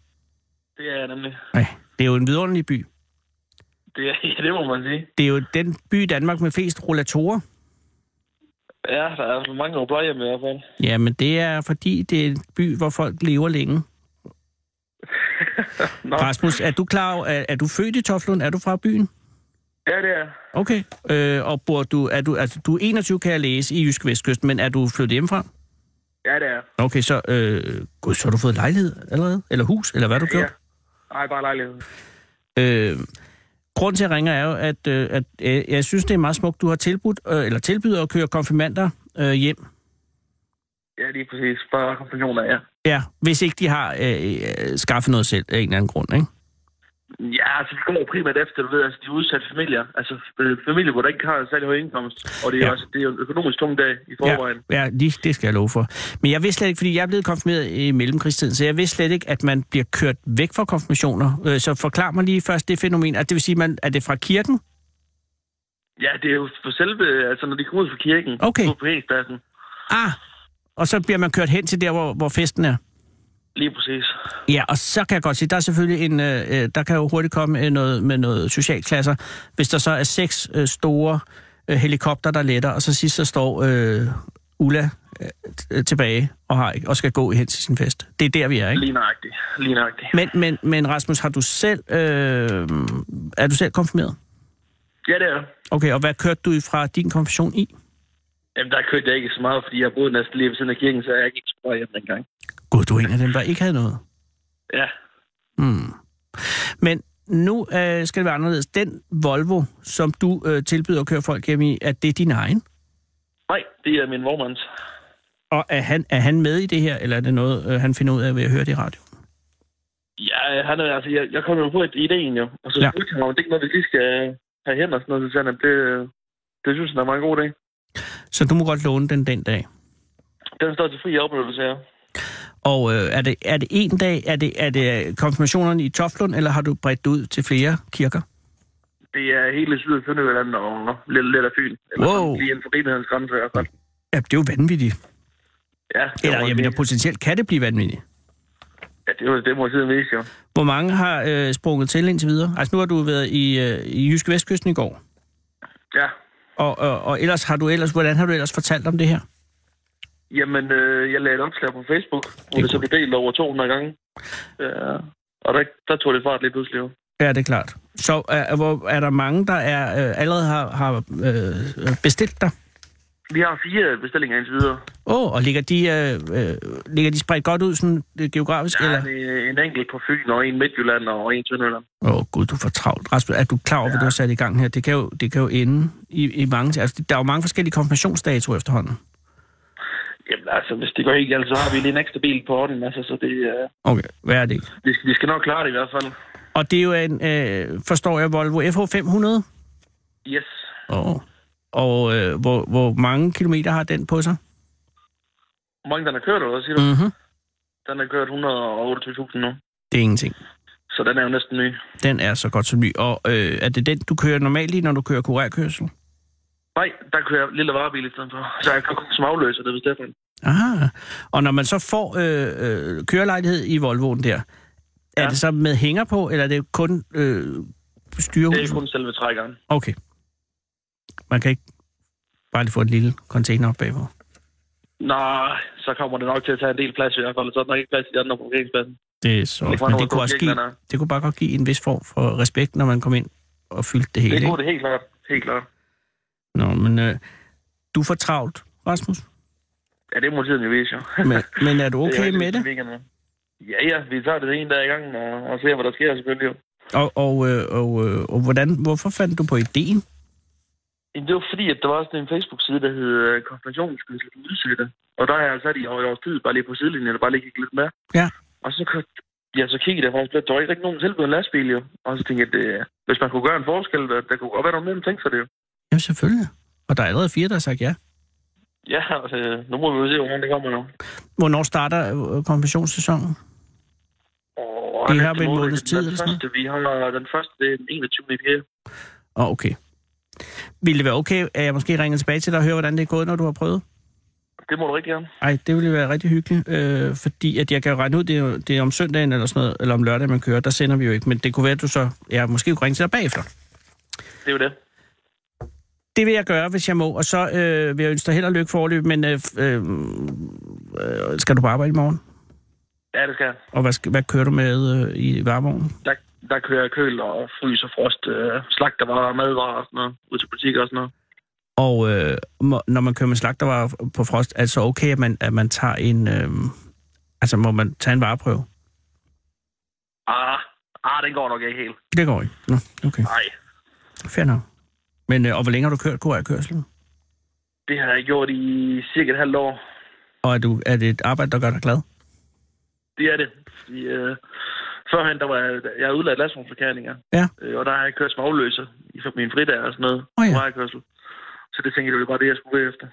Det er jeg nemlig. Nej, det er jo en vidunderlig by. Det, ja, det må man sige. Det er jo den by i Danmark med flest rollatorer. Ja, der er så mange på plejehjem i hvert fald. Ja, men det er fordi, det er en by, hvor folk lever længe. Nå, Rasmus, er du klar er, er du født i Toflund? Er du fra byen? ja, det er. Okay. Øh, og bor du, er du, altså, du er 21, kan jeg læse, i Jysk Vestkysten, men er du flyttet hjemmefra? Ja, det er. Okay, så, øh, gud, så har du fået lejlighed allerede? Eller hus? Eller hvad har du Ja. gjort? Nej, bare lejlighed. Øh, grunden til, at jeg ringer, er jo, at, øh, at øh, jeg synes, det er meget smukt, du har tilbudt, øh, eller tilbyder at køre konfirmander øh, hjem. Ja, lige præcis. Bare konfirmationer, ja. Ja, hvis ikke de har øh, øh, skaffet noget selv af en eller anden grund, ikke? Ja, altså vi går primært efter, du ved, altså de udsatte familier. Altså øh, familier, hvor der ikke har særlig høj indkomst. Og det er, Ja. også, det er en økonomisk tung dag i forvejen. Ja, ja lige, det skal jeg love for. Men jeg vidste slet ikke, fordi jeg er blevet konfirmeret i mellemkrigstiden, så jeg vidste slet ikke, at man bliver kørt væk fra konfirmationer. Øh, Så forklar mig lige først det fænomen. At det vil sige, man, er det fra kirken? Ja, det er jo for selve, altså når de kommer ud fra kirken. Okay. På. Ah, og så bliver man kørt hen til der, hvor, hvor festen er. Lige præcis. Ja, og så kan jeg godt sige, der er selvfølgelig en, øh, øh, der kan jo hurtigt komme øh, noget med noget socialklasser, hvis der så er seks øh, store øh, helikopter, der letter, og så sidst så står øh, Ulla øh, tilbage og, har, og skal gå hen til sin fest. Det er der, vi er, ikke? Lige nøjagtigt. Lige nøjagtigt. Men, men, men Rasmus, har du selv, øh, er du selv konfirmeret? Ja, det er. Okay, og hvad kørte du fra din konfirmation i? Jamen, der kørte jeg ikke så meget, fordi jeg boede næsten lige ved siden af kirken, så jeg ikke så hjem dengang. Gud, du er en af dem, der ikke havde noget. Ja. Hmm. Men nu øh, skal det være anderledes. Den Volvo, som du øh, tilbyder at køre folk hjem i, er det din egen? Nej, det er min vormands. Og er han, er han med i det her, eller er det noget, øh, han finder ud af ved at høre det i radio? Ja, han er, altså, jeg, jeg kom jo på et idéen jo, og så Ja. ja. spurgte han, om det ikke noget, vi lige skal have hen og sådan noget, så sagde han, at det, det synes han er en meget god idé. Så du må godt låne den den dag. Den står til fri oplevelse her. Og øh, er, det, er det en dag, er det, er det konfirmationerne i Toflund, eller har du bredt ud til flere kirker? Det er hele Syd- og Sønderjylland og lidt, lidt af Fyn. Eller Wow. lige inden for rimelighedens grænse i hvert fald. Ja, det er jo vanvittigt. Ja, det Eller, jeg mener, potentielt kan det blive vanvittigt. Ja, det, det må tiden vise jo. Hvor mange har øh, sprunget til indtil videre? Altså, nu har du været i, øh, i Jyske Vestkysten i går. Ja. Og, og, og ellers har du ellers, hvordan har du ellers fortalt om det her? Jamen, øh, jeg lagde et opslag på Facebook, hvor er det så blev delt over 200 gange. Ja. Og der, der tog det fart lige pludselig jo. Ja, det er klart. Så er, hvor, er der mange, der er, øh, allerede har, har øh, bestilt dig? Vi har fire bestillinger indtil videre. Åh, oh, og ligger de, øh, øh, ligger de spredt godt ud sådan øh, geografisk? Der eller? er en, en enkelt på Fyn, og en Midtjylland, og en Sønderjylland. Åh oh, gud, du får travlt. Rasmus, er du klar over, ja. hvad du har sat i gang her? Det kan jo, det kan jo ende i, i mange... Altså, der er jo mange forskellige konfirmationsdatoer efterhånden. Jamen altså, hvis det går helt galt, så har vi lige en ekstra bil på orden. Altså, så det, øh, Okay, hvad er det ikke? vi, skal, vi skal nok klare det i hvert fald. Og det er jo en, øh, forstår jeg, Volvo FH500. Yes. Oh. Og øh, hvor, hvor mange kilometer har den på sig? Hvor mange den har kørt, eller hvad siger du? Mm-hmm. Den har kørt 128.000 nu. Det er ingenting. Så den er jo næsten ny. Den er så godt som ny. Og øh, er det den, du kører normalt i, når du kører kurerkørsel? Nej, der kører jeg lille varebil i stedet for. Så jeg kan komme som afløser, det er derfor. Aha. Og når man så får øh, øh, kørelejlighed i Volvoen der, er Ja. det så med hænger på, eller er det kun øh, styrehus? Det er kun selve trækkeren. Okay. Man kan ikke bare lige få en lille container op bagpå. Nej, så kommer det nok til at tage en del plads i hvert fald. Så er der nok ikke plads i de andre parkeringspladsen. Det er så Det men det kunne, også give, det kunne bare godt give en vis form for respekt, når man kom ind og fyldte det hele. Det kunne det helt klart. Helt klart. Nå, men øh, du får travlt, Rasmus. Ja, det må tiden jo vise, jo. Men, men er du Det er okay med det? weekenden. Ja, ja, vi tager det en dag i gangen og, og ser, hvad der sker selvfølgelig. Jo. Og, og, øh, og, øh, og hvordan, hvorfor fandt du på ideen? Jamen, det var fordi, at der var sådan en Facebook-side, der hed øh, Konfirmationskørsel for udsatte. Og der har jeg sat i års tid, bare lige på sidelinjen, og bare lige lidt med. Ja. Og så, ja, så kiggede jeg faktisk, at der var ikke rigtig nogen tilbud en lastbil, jo. Og så tænkte jeg, at øh, hvis man kunne gøre en forskel, der, der kunne godt være nogen mellem tænke sig det, jo. Jamen selvfølgelig. Og der er allerede fire, der har sagt ja. Ja, altså, nu må vi jo se, hvordan det kommer nu. Hvornår starter øh, konfirmationssæsonen? Og Det næste har vi en måned, måneds tid, eller sådan første, vi har den første, det er den 21. i 4. Åh, oh, okay. Ville det være okay, at jeg måske ringer tilbage til dig og hører, hvordan det er gået, når du har prøvet? Det må du rigtig gerne. Ej, det ville være rigtig hyggeligt, øh, fordi at jeg kan jo regne ud, det er, det er om søndagen eller sådan noget, eller om lørdag, man kører, der sender vi jo ikke, men det kunne være, at du så, jeg måske kunne ringe til dig bagefter. Det er jo det. Det vil jeg gøre, hvis jeg må, og så øh, vil jeg ønske dig held og lykke forløb, men øh, øh, øh, skal du på arbejde i morgen? Ja, det skal jeg. Og hvad, hvad kører du med øh, i varevognen? Der, der kører jeg køl og frys og frost, øh, slagtervarer, madvarer og sådan noget, ud til butikker og sådan noget. Og øh, når man kører med slagtervarer på frost, er det så okay, at man, at man tager en... Øh, altså, må man tage en vareprøve? Ah, ah, den går nok ikke helt. Det går ikke. Nå, okay. Nej, Fair nok. Men, øh, og hvor længe har du kørt KR-kørselen? det har jeg gjort i cirka et halvt år. Og er, du, er det et arbejde, der gør dig glad? Det er det. Fordi, øh, førhen, der var jeg, jeg er udlært lastvognmekaniker. Ja. Øh, og der har jeg kørt som afløser i min fridag og sådan noget. Åh, ja. Vejkørsel. Så det tænkte jeg, det var bare det, jeg skulle efter.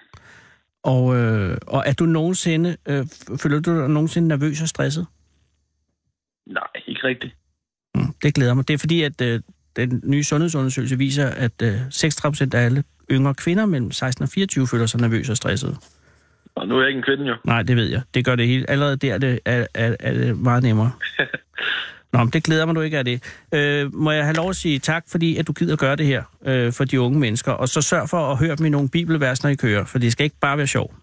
Og, øh, og er du nogensinde... Øh, føler du dig nogensinde nervøs og stresset? Nej, ikke rigtigt. Mm, det glæder mig. Det er fordi, at øh, den nye sundhedsundersøgelse viser, at øh, 36 procent af alle yngre kvinder mellem 16 og 24 føler sig nervøse og stressede. Og nu er jeg ikke en kvinde, jo. Nej, det ved jeg. Det gør det hele. Allerede der er det, er, er, er det meget nemmere. Nå, men det glæder mig, du ikke er det. Øh, må jeg have lov at sige tak, fordi at du gider gøre det her øh, for de unge mennesker. Og så sørg for at høre dem i nogle bibelvers, når I kører, for det skal ikke bare være sjov.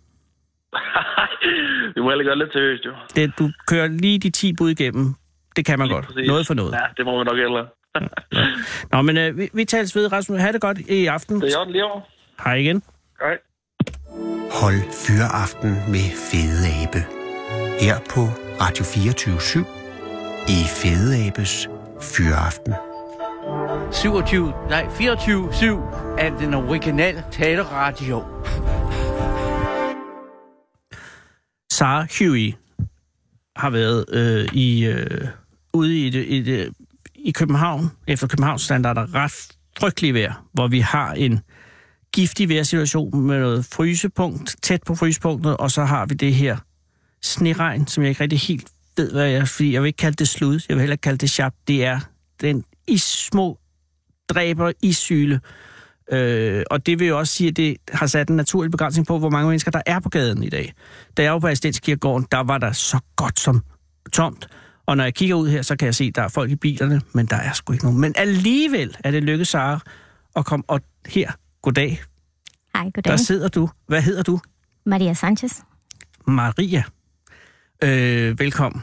vi må heller gøre lidt seriøst, jo. Det, du kører lige de 10 bud igennem. Det kan man Lige godt. præcis. Noget for noget. Ja, det må man nok heller. Nå, men øh, vi, vi tales ved, Rasmus. Ha' det godt i aften. Det er jo lige over. Hej igen. Hej. Hold Fyraften med Fede Abe. Her på Radio 24 i Fede Abes Fyraften. 27, nej 24-7 af den originale taleradio. Sarah Huey har været øh, i, øh, ude i, det, i, det, i København, efter Københavns standarder, ret frygtelig vejr, hvor vi har en giftig vejrsituation med noget frysepunkt, tæt på frysepunktet, og så har vi det her sneregn, som jeg ikke rigtig helt ved, hvad jeg fordi jeg vil ikke kalde det slud, jeg vil heller ikke kalde det sharp. Det er den is små dræber isyle, Øh, og det vil jo også sige, at det har sat en naturlig begrænsning på, hvor mange mennesker der er på gaden i dag. Da jeg var på Astenskirkegården, der var der så godt som tomt. Og når jeg kigger ud her, så kan jeg se, at der er folk i bilerne, men der er sgu ikke nogen. Men alligevel er det lykkedes Sara at komme og her. Goddag. Hej, goddag. Der sidder du. Hvad hedder du? Maria Sanchez. Maria. Øh, velkommen.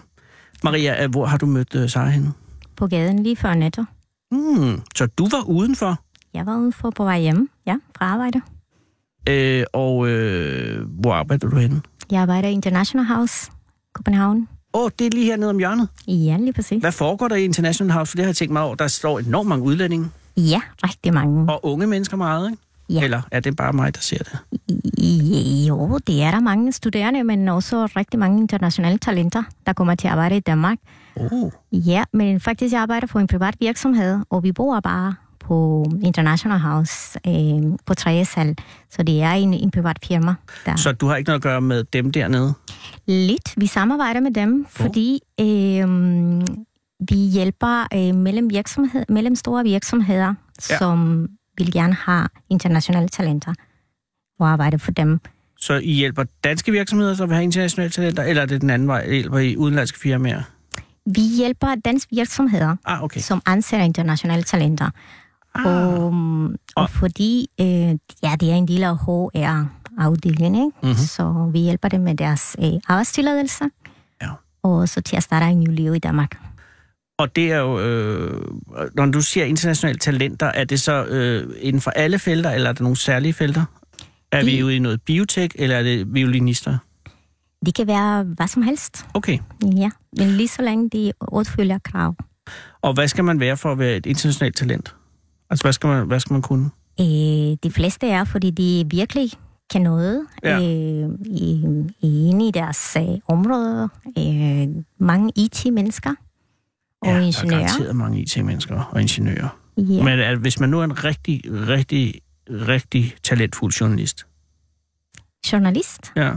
Maria, øh, hvor har du mødt øh, Sara henne? På gaden lige før netto. Mm, så du var udenfor? Jeg var ude for på vej hjem, ja, fra arbejde. Øh, og øh, hvor arbejder du henne? Jeg arbejder i International House, København. Åh, oh, det er lige hernede om hjørnet. Ja, lige præcis. Hvad foregår der i International House? For det har jeg tænkt mig over. Der står enormt mange udlændinge. Ja, rigtig mange. Og unge mennesker meget, ikke? Ja. Eller er det bare mig, der ser det? Jo, det er der mange studerende, men også rigtig mange internationale talenter, der kommer til at arbejde i Danmark. Oh. Ja, men faktisk jeg arbejder på en privat virksomhed, og vi bor bare på International House øh, på tredje sal. Så det er en, en privat firma. Der. Så du har ikke noget at gøre med dem dernede? Lidt. Vi samarbejder med dem, fordi øh, vi hjælper øh, mellem, virksomhed, mellem store virksomheder, ja. som vil gerne have internationale talenter og arbejde for dem. Så I hjælper danske virksomheder, som vil have internationale talenter, eller er det den anden vej? Hjælper I udenlandske firmaer? Vi hjælper danske virksomheder, Ah, okay. som ansætter internationale talenter. Ah. Og, og fordi øh, ja, det er en del af HR-afdelingen, ikke? Mhm. så vi hjælper dem med deres øh, arbejdstilladelse, Ja. og så til at starte en ny liv i Danmark. Og det er jo, øh, når du siger internationale talenter, er det så øh, inden for alle felter, eller er der nogle særlige felter? Er vi Det- ude i noget biotech, eller er det violinister? Det kan være hvad som helst, Okay. ja. Men lige så længe de opfylder krav. Og hvad skal man være for at være et internationalt talent? Altså, hvad skal man, hvad skal man kunne? Øh, de fleste er, fordi de virkelig kan noget Ja. øh, i, i, inde i deres øh, område. Øh, mange IT-mennesker og ja, der er ingeniører. garanteret mange IT-mennesker og ingeniører. Ja. Men er, hvis man nu er en rigtig, rigtig, rigtig talentfuld journalist, Journalist? ja.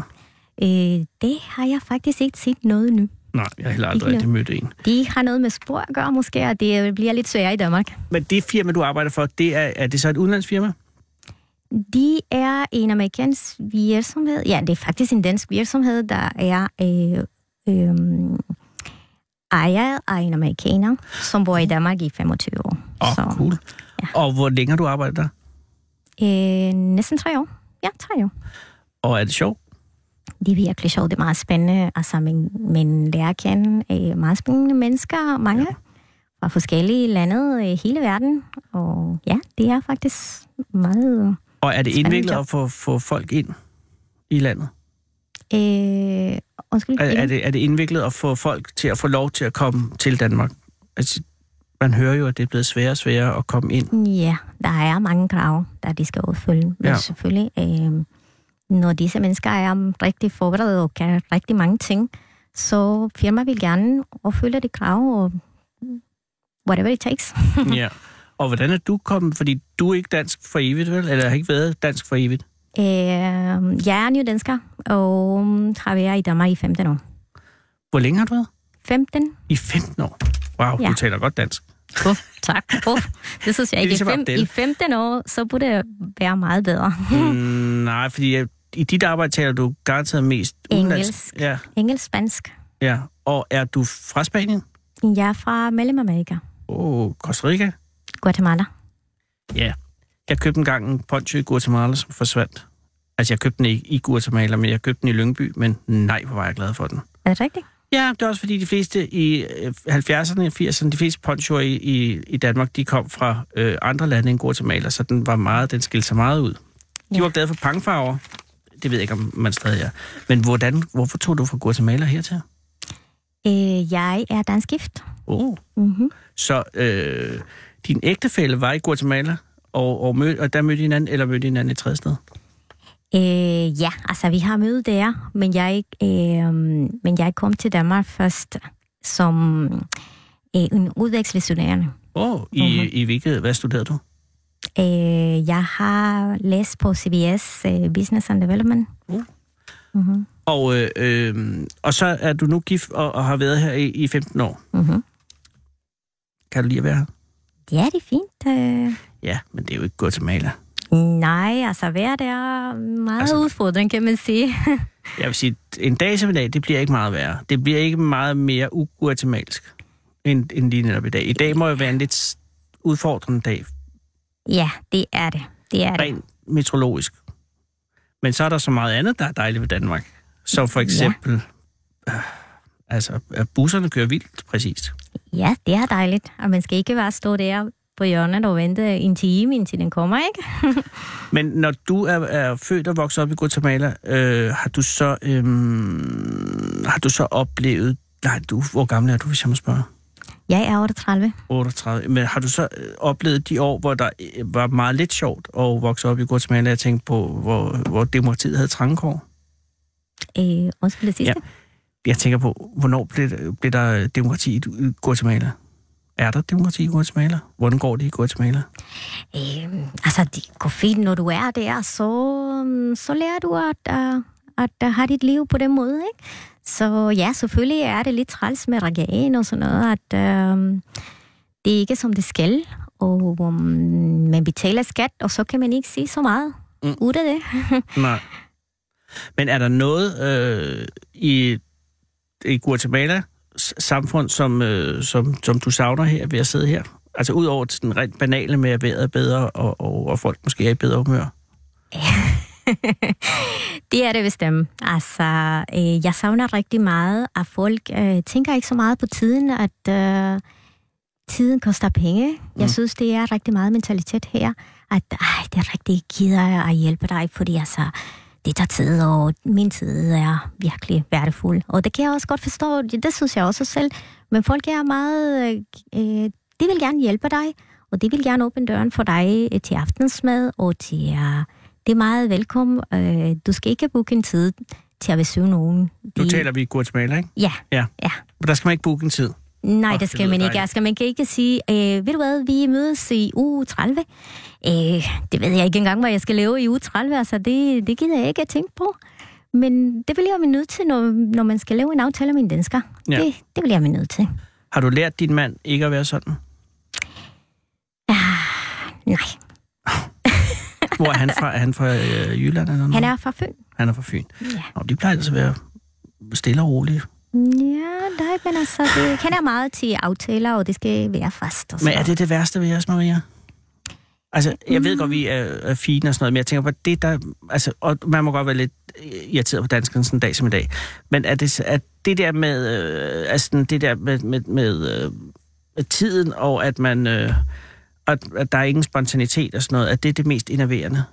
Øh, det har jeg faktisk ikke set noget nu. Nej, jeg har heller aldrig rigtig mødt en. De har noget med spor at gøre måske, og det bliver lidt sværere i Danmark. Men det firma, du arbejder for, det er, er det så et udenlandsfirma? De er en amerikansk virksomhed. Ja, det er faktisk en dansk virksomhed, der er øh, øh, ejet af en amerikaner, som bor i Danmark i 25 år. Åh, oh, cool. ja. Og hvor længe har du arbejdet der? Øh, næsten tre år. Ja, tre år. Og er det sjovt? Det er virkelig sjovt. Det er meget spændende. Altså, man, man lærer at kende øh, meget spændende mennesker, mange ja. fra forskellige lande i hele verden. Og ja, det er faktisk meget... Og er det indviklet at få, få folk ind i landet? Øh, undskyld, Er, er, det, er det indviklet at få folk til at få lov til at komme til Danmark? Altså, man hører jo, at det er blevet sværere og sværere at komme ind. Ja, der er mange krav, der de skal udfylde. Men ja. selvfølgelig, øh, når disse mennesker er rigtig forberedt og kan rigtig mange ting, så firma vil gerne opfylde de krav, og whatever it takes. ja. Og hvordan er du kommet? Fordi du er ikke dansk for evigt, vel? Eller har ikke været dansk for evigt? Øh, jeg er nydansker, og har været i Danmark i 15 år. Hvor længe har du været? 15? I 15 år. Wow, ja. Du taler godt dansk. Oh, tak. Oh, det synes jeg ikke. I, ligesom fem. I 15 år, så burde det være meget bedre. Mm, nej, fordi jeg, i dit arbejde taler du garanteret mest udenlandsk. Engelsk. Ja, Engelsk, spansk. ja. Og er du fra Spanien? Jeg er fra Mellemamerika. Åh, oh, Costa Rica? Guatemala. Ja. Jeg købte en gang en poncho i Guatemala, som forsvandt. Altså, jeg købte den ikke i Guatemala, men jeg købte den i Lyngby, men nej, hvor var jeg glad for den. Er det rigtigt? Ja, det er også fordi de fleste i øh, 70'erne og 80'erne, de fleste ponchoer i, i, i Danmark, de kom fra øh, andre lande end Guatemala, så den var meget, den skilte sig meget ud. De Ja. var glade for pangfarver. Det ved jeg ikke, om man stadig er. Men hvordan, hvorfor tog du fra Guatemala hertil? Øh, jeg er dansk gift. Oh. Mm-hmm. Så øh, din ægtefælle var i Guatemala, og, og, mød, og der mødte I hinanden, eller mødte I hinanden et tredje sted? Øh, ja, altså vi har mødt der, men jeg, øh, men jeg kom til Danmark først som øh, en udvekslingsstuderende. Åh, oh, i, Mhm. mm-hmm. i hvilket, hvad studerede du? Øh, jeg har læst på CBS øh, Business and Development. Uh. Mm-hmm. Og, øh, øh, og så er du nu gift og, og har været her i, i 15 år. Mm-hmm. Kan du lide at være her? Ja, det er fint. Øh, Ja, men det er jo ikke Guatemala. nej, altså vejret er meget Altså- udfordring, kan man sige. Jeg vil sige, en dag som i dag, det bliver ikke meget værre. Det bliver ikke meget mere uguatemalsk, end, end lige netop i dag. I dag må jo være en lidt udfordrende dag, ja, det er det. Det er det. rent meteorologisk. Men så er der så meget andet, der er dejligt ved Danmark. Som for eksempel, ja. øh, altså, at busserne kører vildt præcist. Ja, det er dejligt, og man skal ikke bare stå der på hjørnet og vente en time, indtil den kommer, ikke? Men når du er, er født og vokset op i Guatemala, øh, har du så øhm, har du så oplevet... Nej, du, hvor gammel er du, hvis jeg må spørge? Jeg er 38. 38. Men har du så øh, oplevet de år, hvor der øh, var meget lidt sjovt at vokse op i Guatemala? Jeg tænkte på, hvor, hvor demokratiet havde trangekår. Øh, undskyld det sidste. Ja. Jeg tænker på, hvornår blev, blev der demokrati i Guatemala? Er der demokrati i Guatemala? Hvordan går det i Guatemala? Øh, altså, det går fint, når du er der, så, så lærer du at, uh, at uh, have dit liv på den måde, ikke? Så ja, selvfølgelig er det lidt træls med regain og sådan noget, at uh, det er ikke som det skal, og um, man betaler skat, og så kan man ikke sige så meget Mm. ud af det. Nej. Men er der noget øh, i, i Guatemala samfund, som, øh, som, som du savner her ved at sidde her? Altså ud over til den rent banale med, at vejret er bedre, og, og, og folk måske er i bedre humør? Det er det bestemt. Altså, øh, jeg savner rigtig meget, at folk øh, tænker ikke så meget på tiden, at øh, tiden koster penge. Jeg Mm. synes, det er rigtig meget mentalitet her, at ej, det er rigtig gider at hjælpe dig, fordi altså, det tager tid, og min tid er virkelig værdifuld. Og det kan jeg også godt forstå, det, det synes jeg også selv. Men folk er meget, øh, øh, de vil gerne hjælpe dig, og de vil gerne åbne døren for dig øh, til aftensmad, og til, øh, det er meget velkommen. Øh, du skal ikke booke en tid til at besøge nogen. Nu De- taler vi Guatemala, ikke? Ja, Ja. ja. Men der skal man ikke booke en tid. Nej, Åh, det det skal lyder man ikke. dejligt. Altså, man kan ikke sige, øh, ved du hvad, vi mødes i uge 30. Øh, det ved jeg ikke engang, hvad jeg skal lave i uge 30. Altså, det, det gider jeg ikke at tænke på. Men det vil jeg være nødt til, når, når man skal lave en aftale med en dansker. Ja. Det, det vil jeg være nødt til. Har du lært din mand ikke at være sådan? Nej, Hvor er han fra? Er han fra øh, Jylland eller noget? han er fra Fyn. Han er fra Fyn. Ja. Og de plejer altså at være stille og rolige. Ja, nej, men altså, det kender meget til aftaler, og det skal være fast. Og Men så. er det det værste ved os, Maria? Altså, jeg ved godt, vi er, er fine og sådan noget, men jeg tænker på, det der... Altså, og man må godt være lidt irriteret på danskerne sådan en dag som i dag. Men er det, er det der med... Øh, altså, det der med, med, med, øh, med tiden, og at man... Øh, at, at der er ingen spontanitet og sådan noget, at det er det mest innoverende?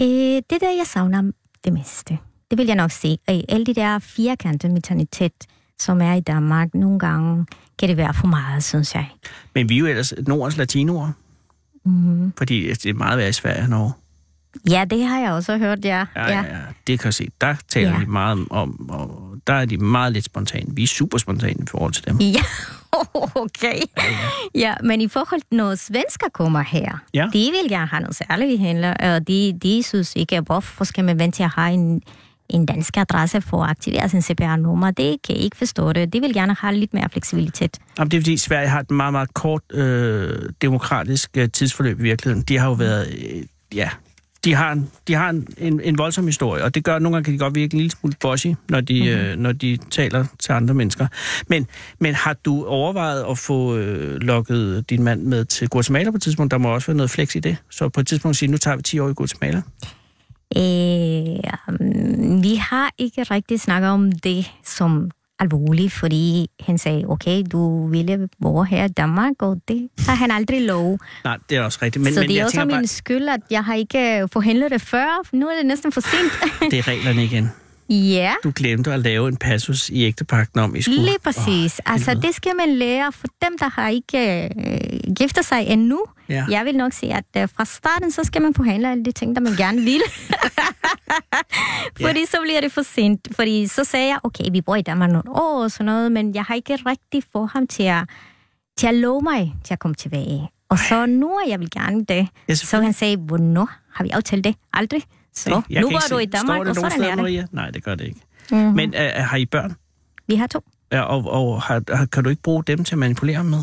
Øh, det der, jeg savner det meste, det vil jeg nok sige. Øh, alle de der firkantede mentalitet, som er i Danmark, nogle gange kan det være for meget, synes jeg. Men vi er jo ellers Nordens latinoer, Mm. fordi det er meget værre i Sverige og Norge. Ja, det har jeg også hørt, ja. Ja, ja, ja. Det kan jeg se. Der taler Ja. de meget om, om, og der er de meget lidt spontane. Vi er super spontane i forhold til dem. Ja, okay. Ja, men i forhold til, når svensker kommer her, Ja. de vil gerne have noget særligt, vi handler, og de, de synes ikke, hvorfor skal man vente til at have en, en dansk adresse for at aktivere sin CPR-nummer. Det kan jeg ikke forstå det. De vil gerne have lidt mere fleksibilitet. Jamen, det er fordi, Sverige har et meget, meget kort øh, demokratisk øh, tidsforløb i virkeligheden. De har jo været, øh, ja, de har, en, de har en, en, en voldsom historie, og det gør, at nogle gange kan de godt virke en lille smule bossy, når de, mm-hmm. øh, når de taler til andre mennesker. Men, men har du overvejet at få øh, lukket din mand med til Guatemala på et tidspunkt? Der må også være noget flex i det. Så på et tidspunkt sige, nu tager vi 10 år i Guatemala. Øh, um, vi har ikke rigtig snakket om det som alvorligt, fordi han sagde, okay, du ville bo her i Danmark, og det har han aldrig lov. Nej, det er også rigtigt. Men, så men det er også min bare, skyld, at jeg har ikke forhandlet det før, nu er det næsten for sent. det er reglerne igen. ja, Du glemte at lave en passus i ægtepakten om, I skulle... lige præcis. Åh, altså, det skal man lære for dem, der har ikke øh, giftet sig endnu. Ja. Jeg vil nok sige, at øh, fra starten, så skal man forhandle alle de ting, der man gerne vil. Fordi så bliver det for sent. Fordi så sagde jeg, okay, vi bor i Danmark nogle år og sådan noget, men jeg har ikke rigtig fået ham til at, til at love mig til at komme tilbage. Og så nu er jeg vil gerne det. Ja, Så han sagde, hvornår har vi aftalt det? Aldrig. Så Jeg nu var du i Danmark, og sådan steder, er det. Maria? Nej, det gør det ikke. Mm-hmm. Men uh, har I børn? Vi har to. Ja, og, og har, har, kan du ikke bruge dem til at manipulere med?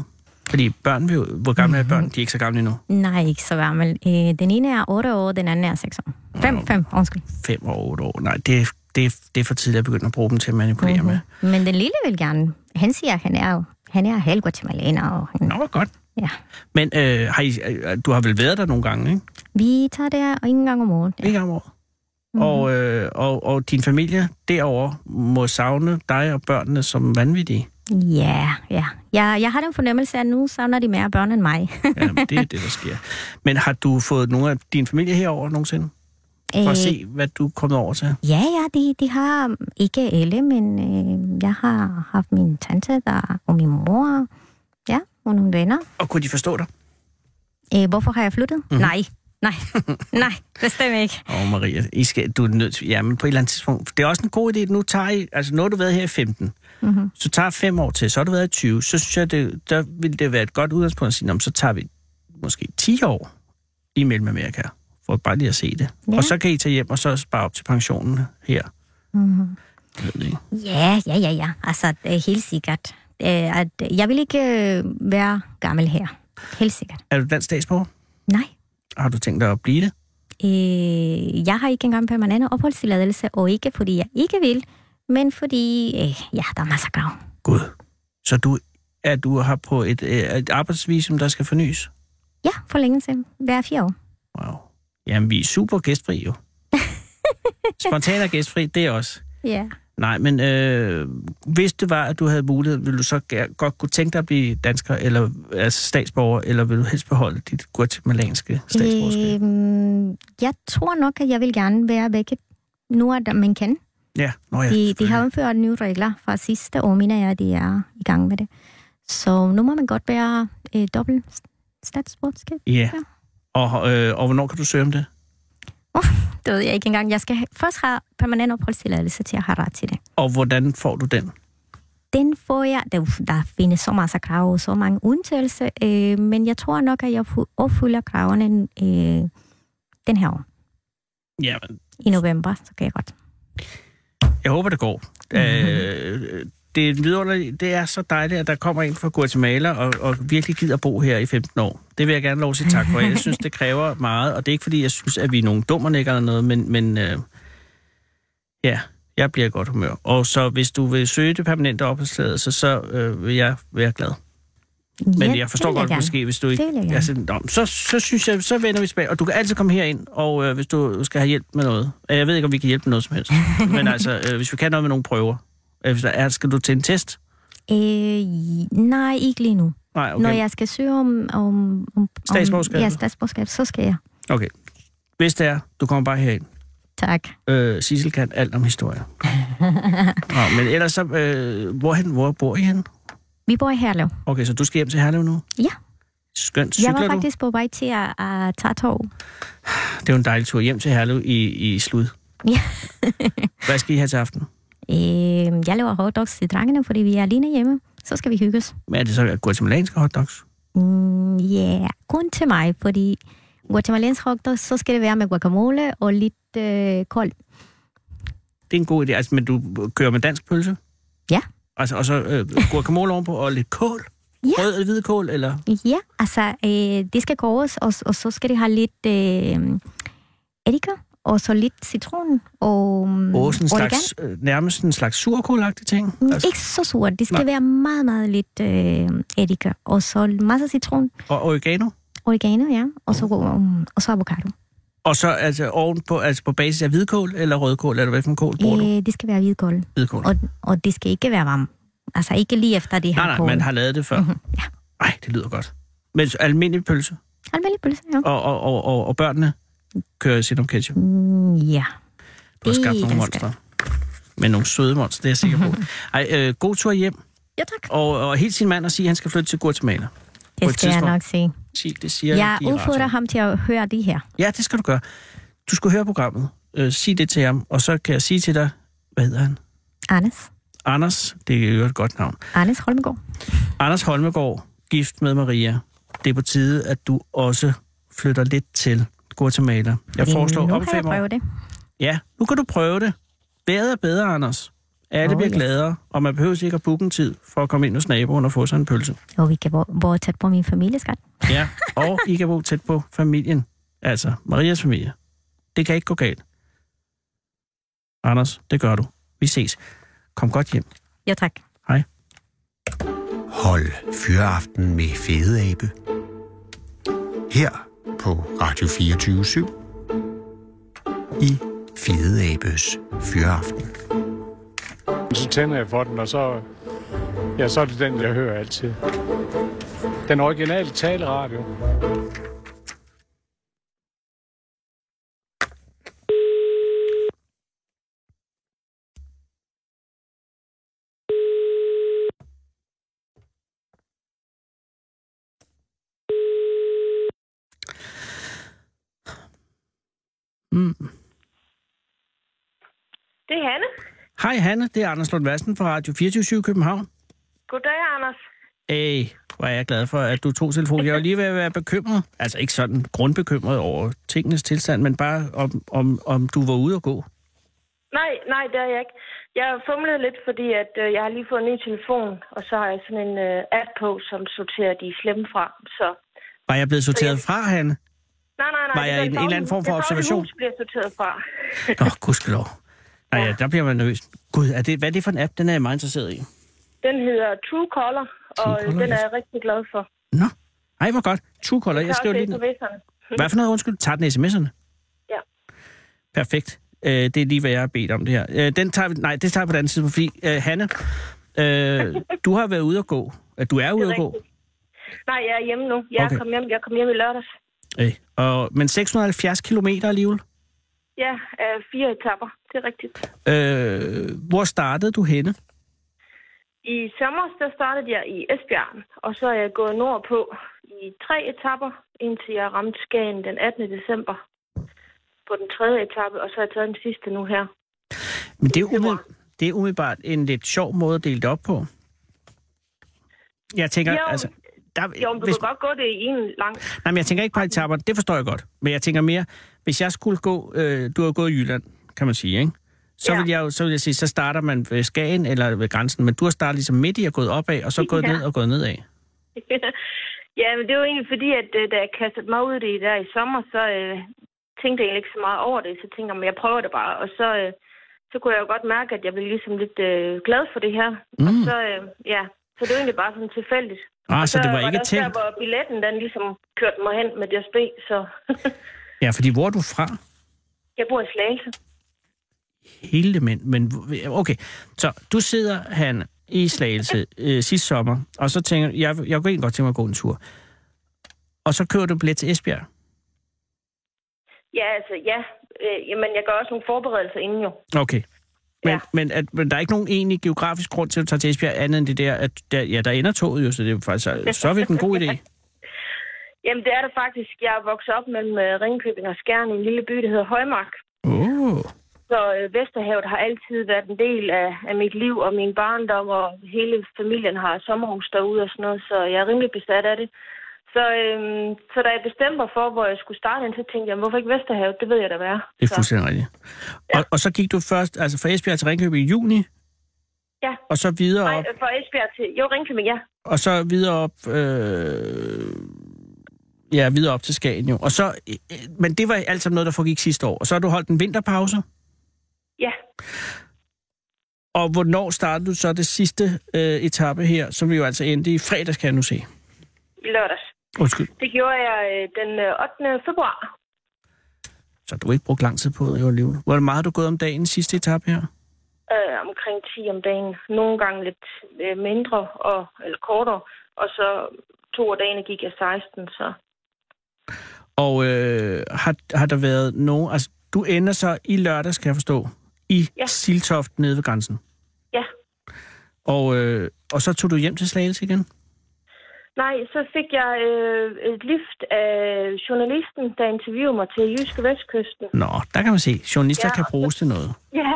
Fordi børn vil. Hvor gamle er børn? De er ikke så gamle endnu. Nej, ikke så gammel. Øh, den ene er 8 år, den anden er 6 år. 5, 5, undskyld. 5 og 8 år. Nej, det, er- det, det er for tidligt at begynde at bruge dem til at manipulere mm-hmm. med. Men den lille vil gerne. Han siger, at han er han er halv guatemalaner. Og han, Nå, godt. Ja. Men øh, har I, øh, du har vel været der nogle gange, ikke? Vi tager der en gang om året. Ikke om året. Mm-hmm. Og, øh, og, og din familie derovre må savne dig og børnene som vanvittige. Ja, ja. Jeg, jeg har den fornemmelse, at nu savner de mere børn end mig. Ja, det er det, der sker. Men har du fået nogle af din familie herover nogensinde? For at se, hvad du er kommet over til? Ja, ja, de, de har ikke alle, men øh, jeg har haft min tante der, og min mor, ja, og nogle venner. Og kunne de forstå dig? Øh, hvorfor har jeg flyttet? Mm-hmm. Nej, nej, nej, bestemt ikke. Åh, oh, Maria, I skal, du er nødt til... Jamen, på et eller andet tidspunkt... Det er også en god idé, at nu tager I... Altså, nu har du været her i 15. Mm-hmm. Så tager fem år til, så har du været i 20. Så synes jeg, det, der vil det være et godt udgangspunkt at sige, "Nå, så tager vi måske 10 år i Mellemamerika, for bare lige at se det. Ja. Og så kan I tage hjem og så spare op til pensionen her. Mm-hmm. Ja, ja, ja, ja. Altså, helt sikkert. Øh, at jeg vil ikke øh, være gammel her. Helt sikkert. Er du dansk statsborger? Nej. Har du tænkt dig at blive det? Øh, jeg har ikke engang permanent opholdstilladelse, og ikke fordi jeg ikke vil, men fordi, øh, ja, der er masser af krav. Gud. Så du, er du har på et, øh, et arbejdsvisum, der skal fornyes? Ja, forlængelse. Hver fire år. Wow. Jamen, vi er super gæstfri jo. Spontan og gæstfri, det er også. Ja. Nej, men øh, hvis det var, at du havde mulighed, ville du så godt kunne tænke dig at blive dansker, eller altså statsborger, eller vil du helst beholde dit guatemalanske statsborgerskab? Øh, jeg tror nok, at jeg vil gerne være begge. Nu der, man kan. Ja, nå ja. De, de har indført nye regler fra sidste år, mener jeg, at de er i gang med det. Så nu må man godt være øh, dobbelt statsborgerskab. Ja. Og, øh, og hvornår kan du søge om det? Det ved jeg ikke engang. Jeg skal først have permanent opholdstilladelse til at have ret til det. Og hvordan får du den? Den får jeg... Der, der findes så af krav og så mange undtagelser, øh, men jeg tror nok, at jeg opfylder kravene øh, den her år. Jamen, I november, så kan jeg godt. jeg håber, det går. Øh, det, er vidunderligt. det er så dejligt, at der kommer en fra Guatemala og, og virkelig gider bo her i 15 år. Det vil jeg gerne lov at sige tak for. Jeg synes, det kræver meget, og det er ikke, fordi jeg synes, at vi er nogle dummernækker eller noget, men, men øh, ja, jeg bliver godt humør. Og så hvis du vil søge det permanente opholdstilladelse, så øh, vil jeg være glad. Men ja, jeg forstår godt gerne. måske, hvis du ikke... Det jeg. Altså, nå, så, så synes jeg, så vender vi tilbage. Og du kan altid komme herind, og øh, hvis du skal have hjælp med noget. Jeg ved ikke, om vi kan hjælpe med noget som helst. Men altså, øh, hvis vi kan noget med nogle prøver. Øh, er, skal du til en test? Øh, nej, ikke lige nu. Nej, Okay. Når jeg skal søge om... om, om Statsborgerskab? Om, ja, statsborgerskab, så skal jeg. Okay. Hvis det er, du kommer bare herind. Tak. Øh, Sissel kan alt om historie. Nå, men ellers så... Øh, hvorhen, hvor bor I henne? Vi bor i Herlev. Okay, så du skal hjem til Herlev nu? Ja. Skønt. Jeg Cykler var du? faktisk på vej til at, at tage tog. Det er jo en dejlig tur hjem til Herlev i, i slud. Ja. Hvad skal I have til aften? Øh, jeg laver hotdogs til drengene, fordi vi er alene hjemme. Så skal vi hygge os. Men er det så guatemalanske hotdogs? Mm, Ja, yeah. kun til mig, fordi guatemalansk hotdogs, så skal det være med guacamole og lidt øh, kold. Det er en god idé. Altså, men du kører med dansk pølse? Ja. Altså, og så øh, guacamole ovenpå og lidt kål? Ja. Rød eller hvid kål, eller? Ja, altså, øh, det skal koges, og, og så skal det have lidt øh, eddike, og så lidt citron og mm, Åh, sådan en oregano. slags, øh, nærmest en slags surkålagtig ting? Mm, Ikke så surt. Det skal Nej. Nej. være meget, meget lidt øh, eddike, og så masser af citron, Og oregano? oregano, ja, og så, um, og så avocado. Og så altså ovenpå, altså på basis af hvidkål eller rødkål, eller hvad for en kål bruger du? Øh, det skal være hvidkål, Hvidkål. og, og det skal ikke være varmt. Altså ikke lige efter det her Nej, nej, kål. man har lavet det før. Mhm, ja. Ej, det lyder godt. Men så almindelig pølse, Almindelig pølse, ja. og, og, og, og, og børnene kører sitrum ketchup. Mm, ja. Du har skabt Det nogle er monstre. Men nogle søde monstre, det er jeg sikker på. Ej, øh, god tur hjem. Ja, tak. Og, og helt sin mand og sige, at han skal flytte til Guatemala. Det skal jeg nok sige. Sig, det siger Jeg udfordrer ham til at høre det her. Ja, det skal du gøre. Du skal høre programmet. Øh, sig det til ham, og så kan jeg sige til dig, hvad hedder han? Anders. Anders, det er jo et godt navn. Anders Holmegård. Anders Holmegård, gift med Maria. Det er på tide, at du også flytter lidt til Guatemala. Jeg Fordi foreslår nu om har fem år. prøvet det. Ja, nu kan du prøve det. Bedre er bedre, Anders. Alle Oh, bliver yes. gladere, og man behøver ikke at booke en tid for at komme ind hos naboen og få sig en pølse. Og vi kan bo, bo tæt på min familie, skat. Ja, og I kan bo tæt på familien. Altså, Marias familie. Det kan ikke gå galt. Anders, det gør du. Vi ses. Kom godt hjem. Ja, tak. Hej. Hold Fyraften med Fede Abe. Her på Radio 24 i Fede Abes Fyraften. Så tænder jeg for den, og så ja, så er det den, jeg hører altid. Den originale taleradio. Mm. Det er Hanne. Hej Hanne, det er Anders Lund Madsen fra Radio 24 København. Goddag, Anders. Hey, hvor er jeg glad for, at du tog telefonen. Jeg var lige ved at være bekymret, altså ikke sådan grundbekymret over tingenes tilstand, men bare om, om, om du var ude at gå. Nej, nej, det er jeg ikke. Jeg fumlet lidt, fordi at, øh, jeg har lige fået en ny telefon, og så har jeg sådan en øh, app på, som sorterer de slemme fra. Så, Var jeg blevet sorteret jeg- fra, Hanne? Nej, nej, nej. Var det jeg er i en- en eller anden form for det observation? hus bliver sorteret fra. Nå, gudskelov. Nej, ja, der bliver man nervøs. Gud, er det, hvad er det for en app? Den er jeg meget interesseret i. Den hedder Truecaller, og øh, Truecaller, den er jeg rigtig glad for. Nå, ej, hvor godt. Truecaller, jeg skriver lige ned. Hvad for noget, undskyld? Tager den sms'erne? Ja. Perfekt. Øh, det er lige, hvad jeg har bedt om det her. Øh, den tager vi, nej, det tager vi på den anden side, fordi øh, Hanne, øh, du har været ude at gå. Øh, Du er ude at gå. Nej, jeg er hjemme nu. Jeg Okay. okay. kom hjem, jeg kom hjem i lørdags. Øh, og, men 670 kilometer alligevel. Ja, øh, fire etapper. Det er rigtigt. Øh, hvor startede du henne? I sommer der startede jeg i Esbjerg, og så er jeg gået nordpå i tre etapper, indtil jeg ramte Skagen den 18. december på den tredje etape, og så har jeg taget den sidste nu her. Men det er, umiddelbart, det er umiddelbart en lidt sjov måde at dele det op på. Jeg tænker, Jo, altså... Der, Jo, men du hvis, kan godt gå det i en lang... nej, men jeg tænker ikke på etapperne, det forstår jeg godt. Men jeg tænker mere, hvis jeg skulle gå... Øh, du har gået i Jylland, kan man sige, ikke? Så, Ja. vil jeg, så vil jeg sige, så starter man ved Skagen eller ved grænsen, men du har startet ligesom midt i og gået opad, og så gået Ja. ned og gået nedad. ja, men det var egentlig fordi, at øh, da jeg kastede mig ud i det der i sommer, så øh, tænkte jeg egentlig ikke så meget over det. Så tænkte jeg, men jeg prøver det bare. Og så, øh, så kunne jeg jo godt mærke, at jeg blev ligesom lidt øh, glad for det her. Mm. Og så, øh, ja, så det var egentlig bare sådan tilfældigt. Ah, Og så det var ikke også der, tænkt. hvor billetten den ligesom kørte mig hen med DSB, så Ja, fordi hvor er du fra? jeg bor i Slagelse. Hele mænd, men okay. Så du sidder, han i Slagelse øh, sidste sommer, og så tænker jeg, jeg, jeg kunne egentlig godt tænke mig at gå en tur. Og så kører du billet til Esbjerg. Ja, altså, ja. Øh, jamen, jeg gør også nogle forberedelser inden jo. Okay. Men, ja. men, at, men der er ikke nogen egentlig geografisk grund til at tage til Esbjerg, andet end det der, at der, ja, der ender toget jo, så det er faktisk, så er det en god idé. Jamen, det er det faktisk. Jeg er vokset op mellem øh, Ringkøbing og Skjern i en lille by, der hedder Højmark. Oh. Så øh, Vesterhavet har altid været en del af, af mit liv og min barndom, og hele familien har sommerhus derude og sådan noget, så jeg er rimelig besat af det. Så, øhm, så da jeg bestemte mig for, hvor jeg skulle starte så tænkte jeg, hvorfor ikke Vesterhavet? Det ved jeg da være. Det er fuldstændig rigtigt. Og, og så gik du først, altså fra Esbjerg til Ringkøbing i juni, Ja. og så videre Nej, op, fra Esbjerg til... Jo, Ringkøbing, ja. og så videre op, øh, ja, videre op til Skagen jo. Og så, øh, men det var alt sammen noget, der foregik sidste år. Og så har du holdt en vinterpause. Ja. Og hvornår startede du så det sidste øh, etape her, som vi jo altså endte i fredags, kan jeg nu se. I lørdags. Undskyld. Det gjorde jeg øh, den øh, 8. februar. Så du har ikke brugt lang tid på det jo alligevel. Hvor meget har du gået om dagen sidste etape her? Øh, omkring 10 om dagen. Nogle gange lidt øh, mindre, og, eller kortere. Og så to af dagene gik jeg 16, så... Og øh, har, har der været nogen... Altså, du ender så i lørdags, kan jeg forstå, i ja. Siltoft nede ved grænsen. Ja. Og, øh, og så tog du hjem til Slagelse igen? Nej, så fik jeg øh, et lift af journalisten, der interviewede mig til Jyske Vestkysten. Nå, der kan man se. Journalister Ja, kan bruges til noget. Ja,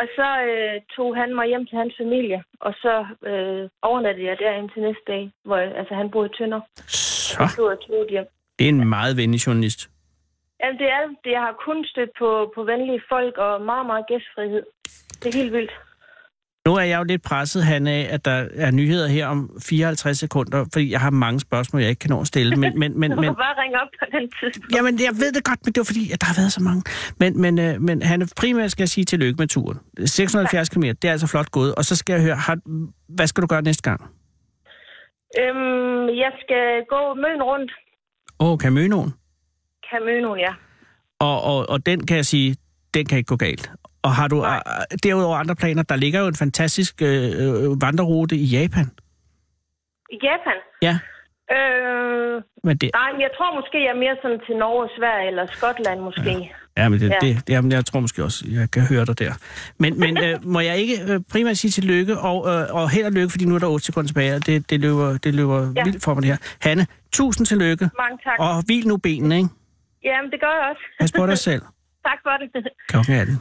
og så øh, tog han mig hjem til hans familie, og så øh, overnattede jeg der indtil næste dag, hvor altså, han boede i Tønder. Så, Så tog hjem. det er en meget venlig journalist. Jamen, det er det. Jeg har kun stødt på, på venlige folk og meget, meget gæstfrihed. Det er helt vildt. Nu er jeg jo lidt presset, han af, at der er nyheder her om 54 sekunder, fordi jeg har mange spørgsmål, jeg ikke kan nå at stille. Men, men, men, du men, kan bare ringe op på den tid. Jamen, jeg ved det godt, men det var fordi, at der har været så mange. Men, men, øh, men han primært skal jeg sige tillykke med turen. 670 km, det er altså flot gået. Og så skal jeg høre, har, hvad skal du gøre næste gang? Øhm, jeg skal gå møn rundt. Åh, oh, Caminoen. Caminoen, ja. Og, og, og den kan jeg sige, den kan ikke gå galt. Og har du øh, derudover andre planer? Der ligger jo en fantastisk øh, øh, vandrerute i Japan. I Japan? Ja. Øh, Men det, nej, men jeg tror måske, jeg er mere sådan til Norge, Sverige eller Skotland måske. ja, men det, Ja. ja. det, det, jamen, jeg tror måske også, jeg kan høre dig der. Men, men øh, må jeg ikke øh, primært sige tillykke, og, øh, og held og lykke, fordi nu er der 8 sekunder tilbage, og det, det løber, det løber Ja. ja. vildt for mig det her. Hanne, tusind tillykke, Mange tak. og hvil nu benene, ikke? Jamen, det gør jeg også. Pas på dig selv. tak for det. Klokken er den.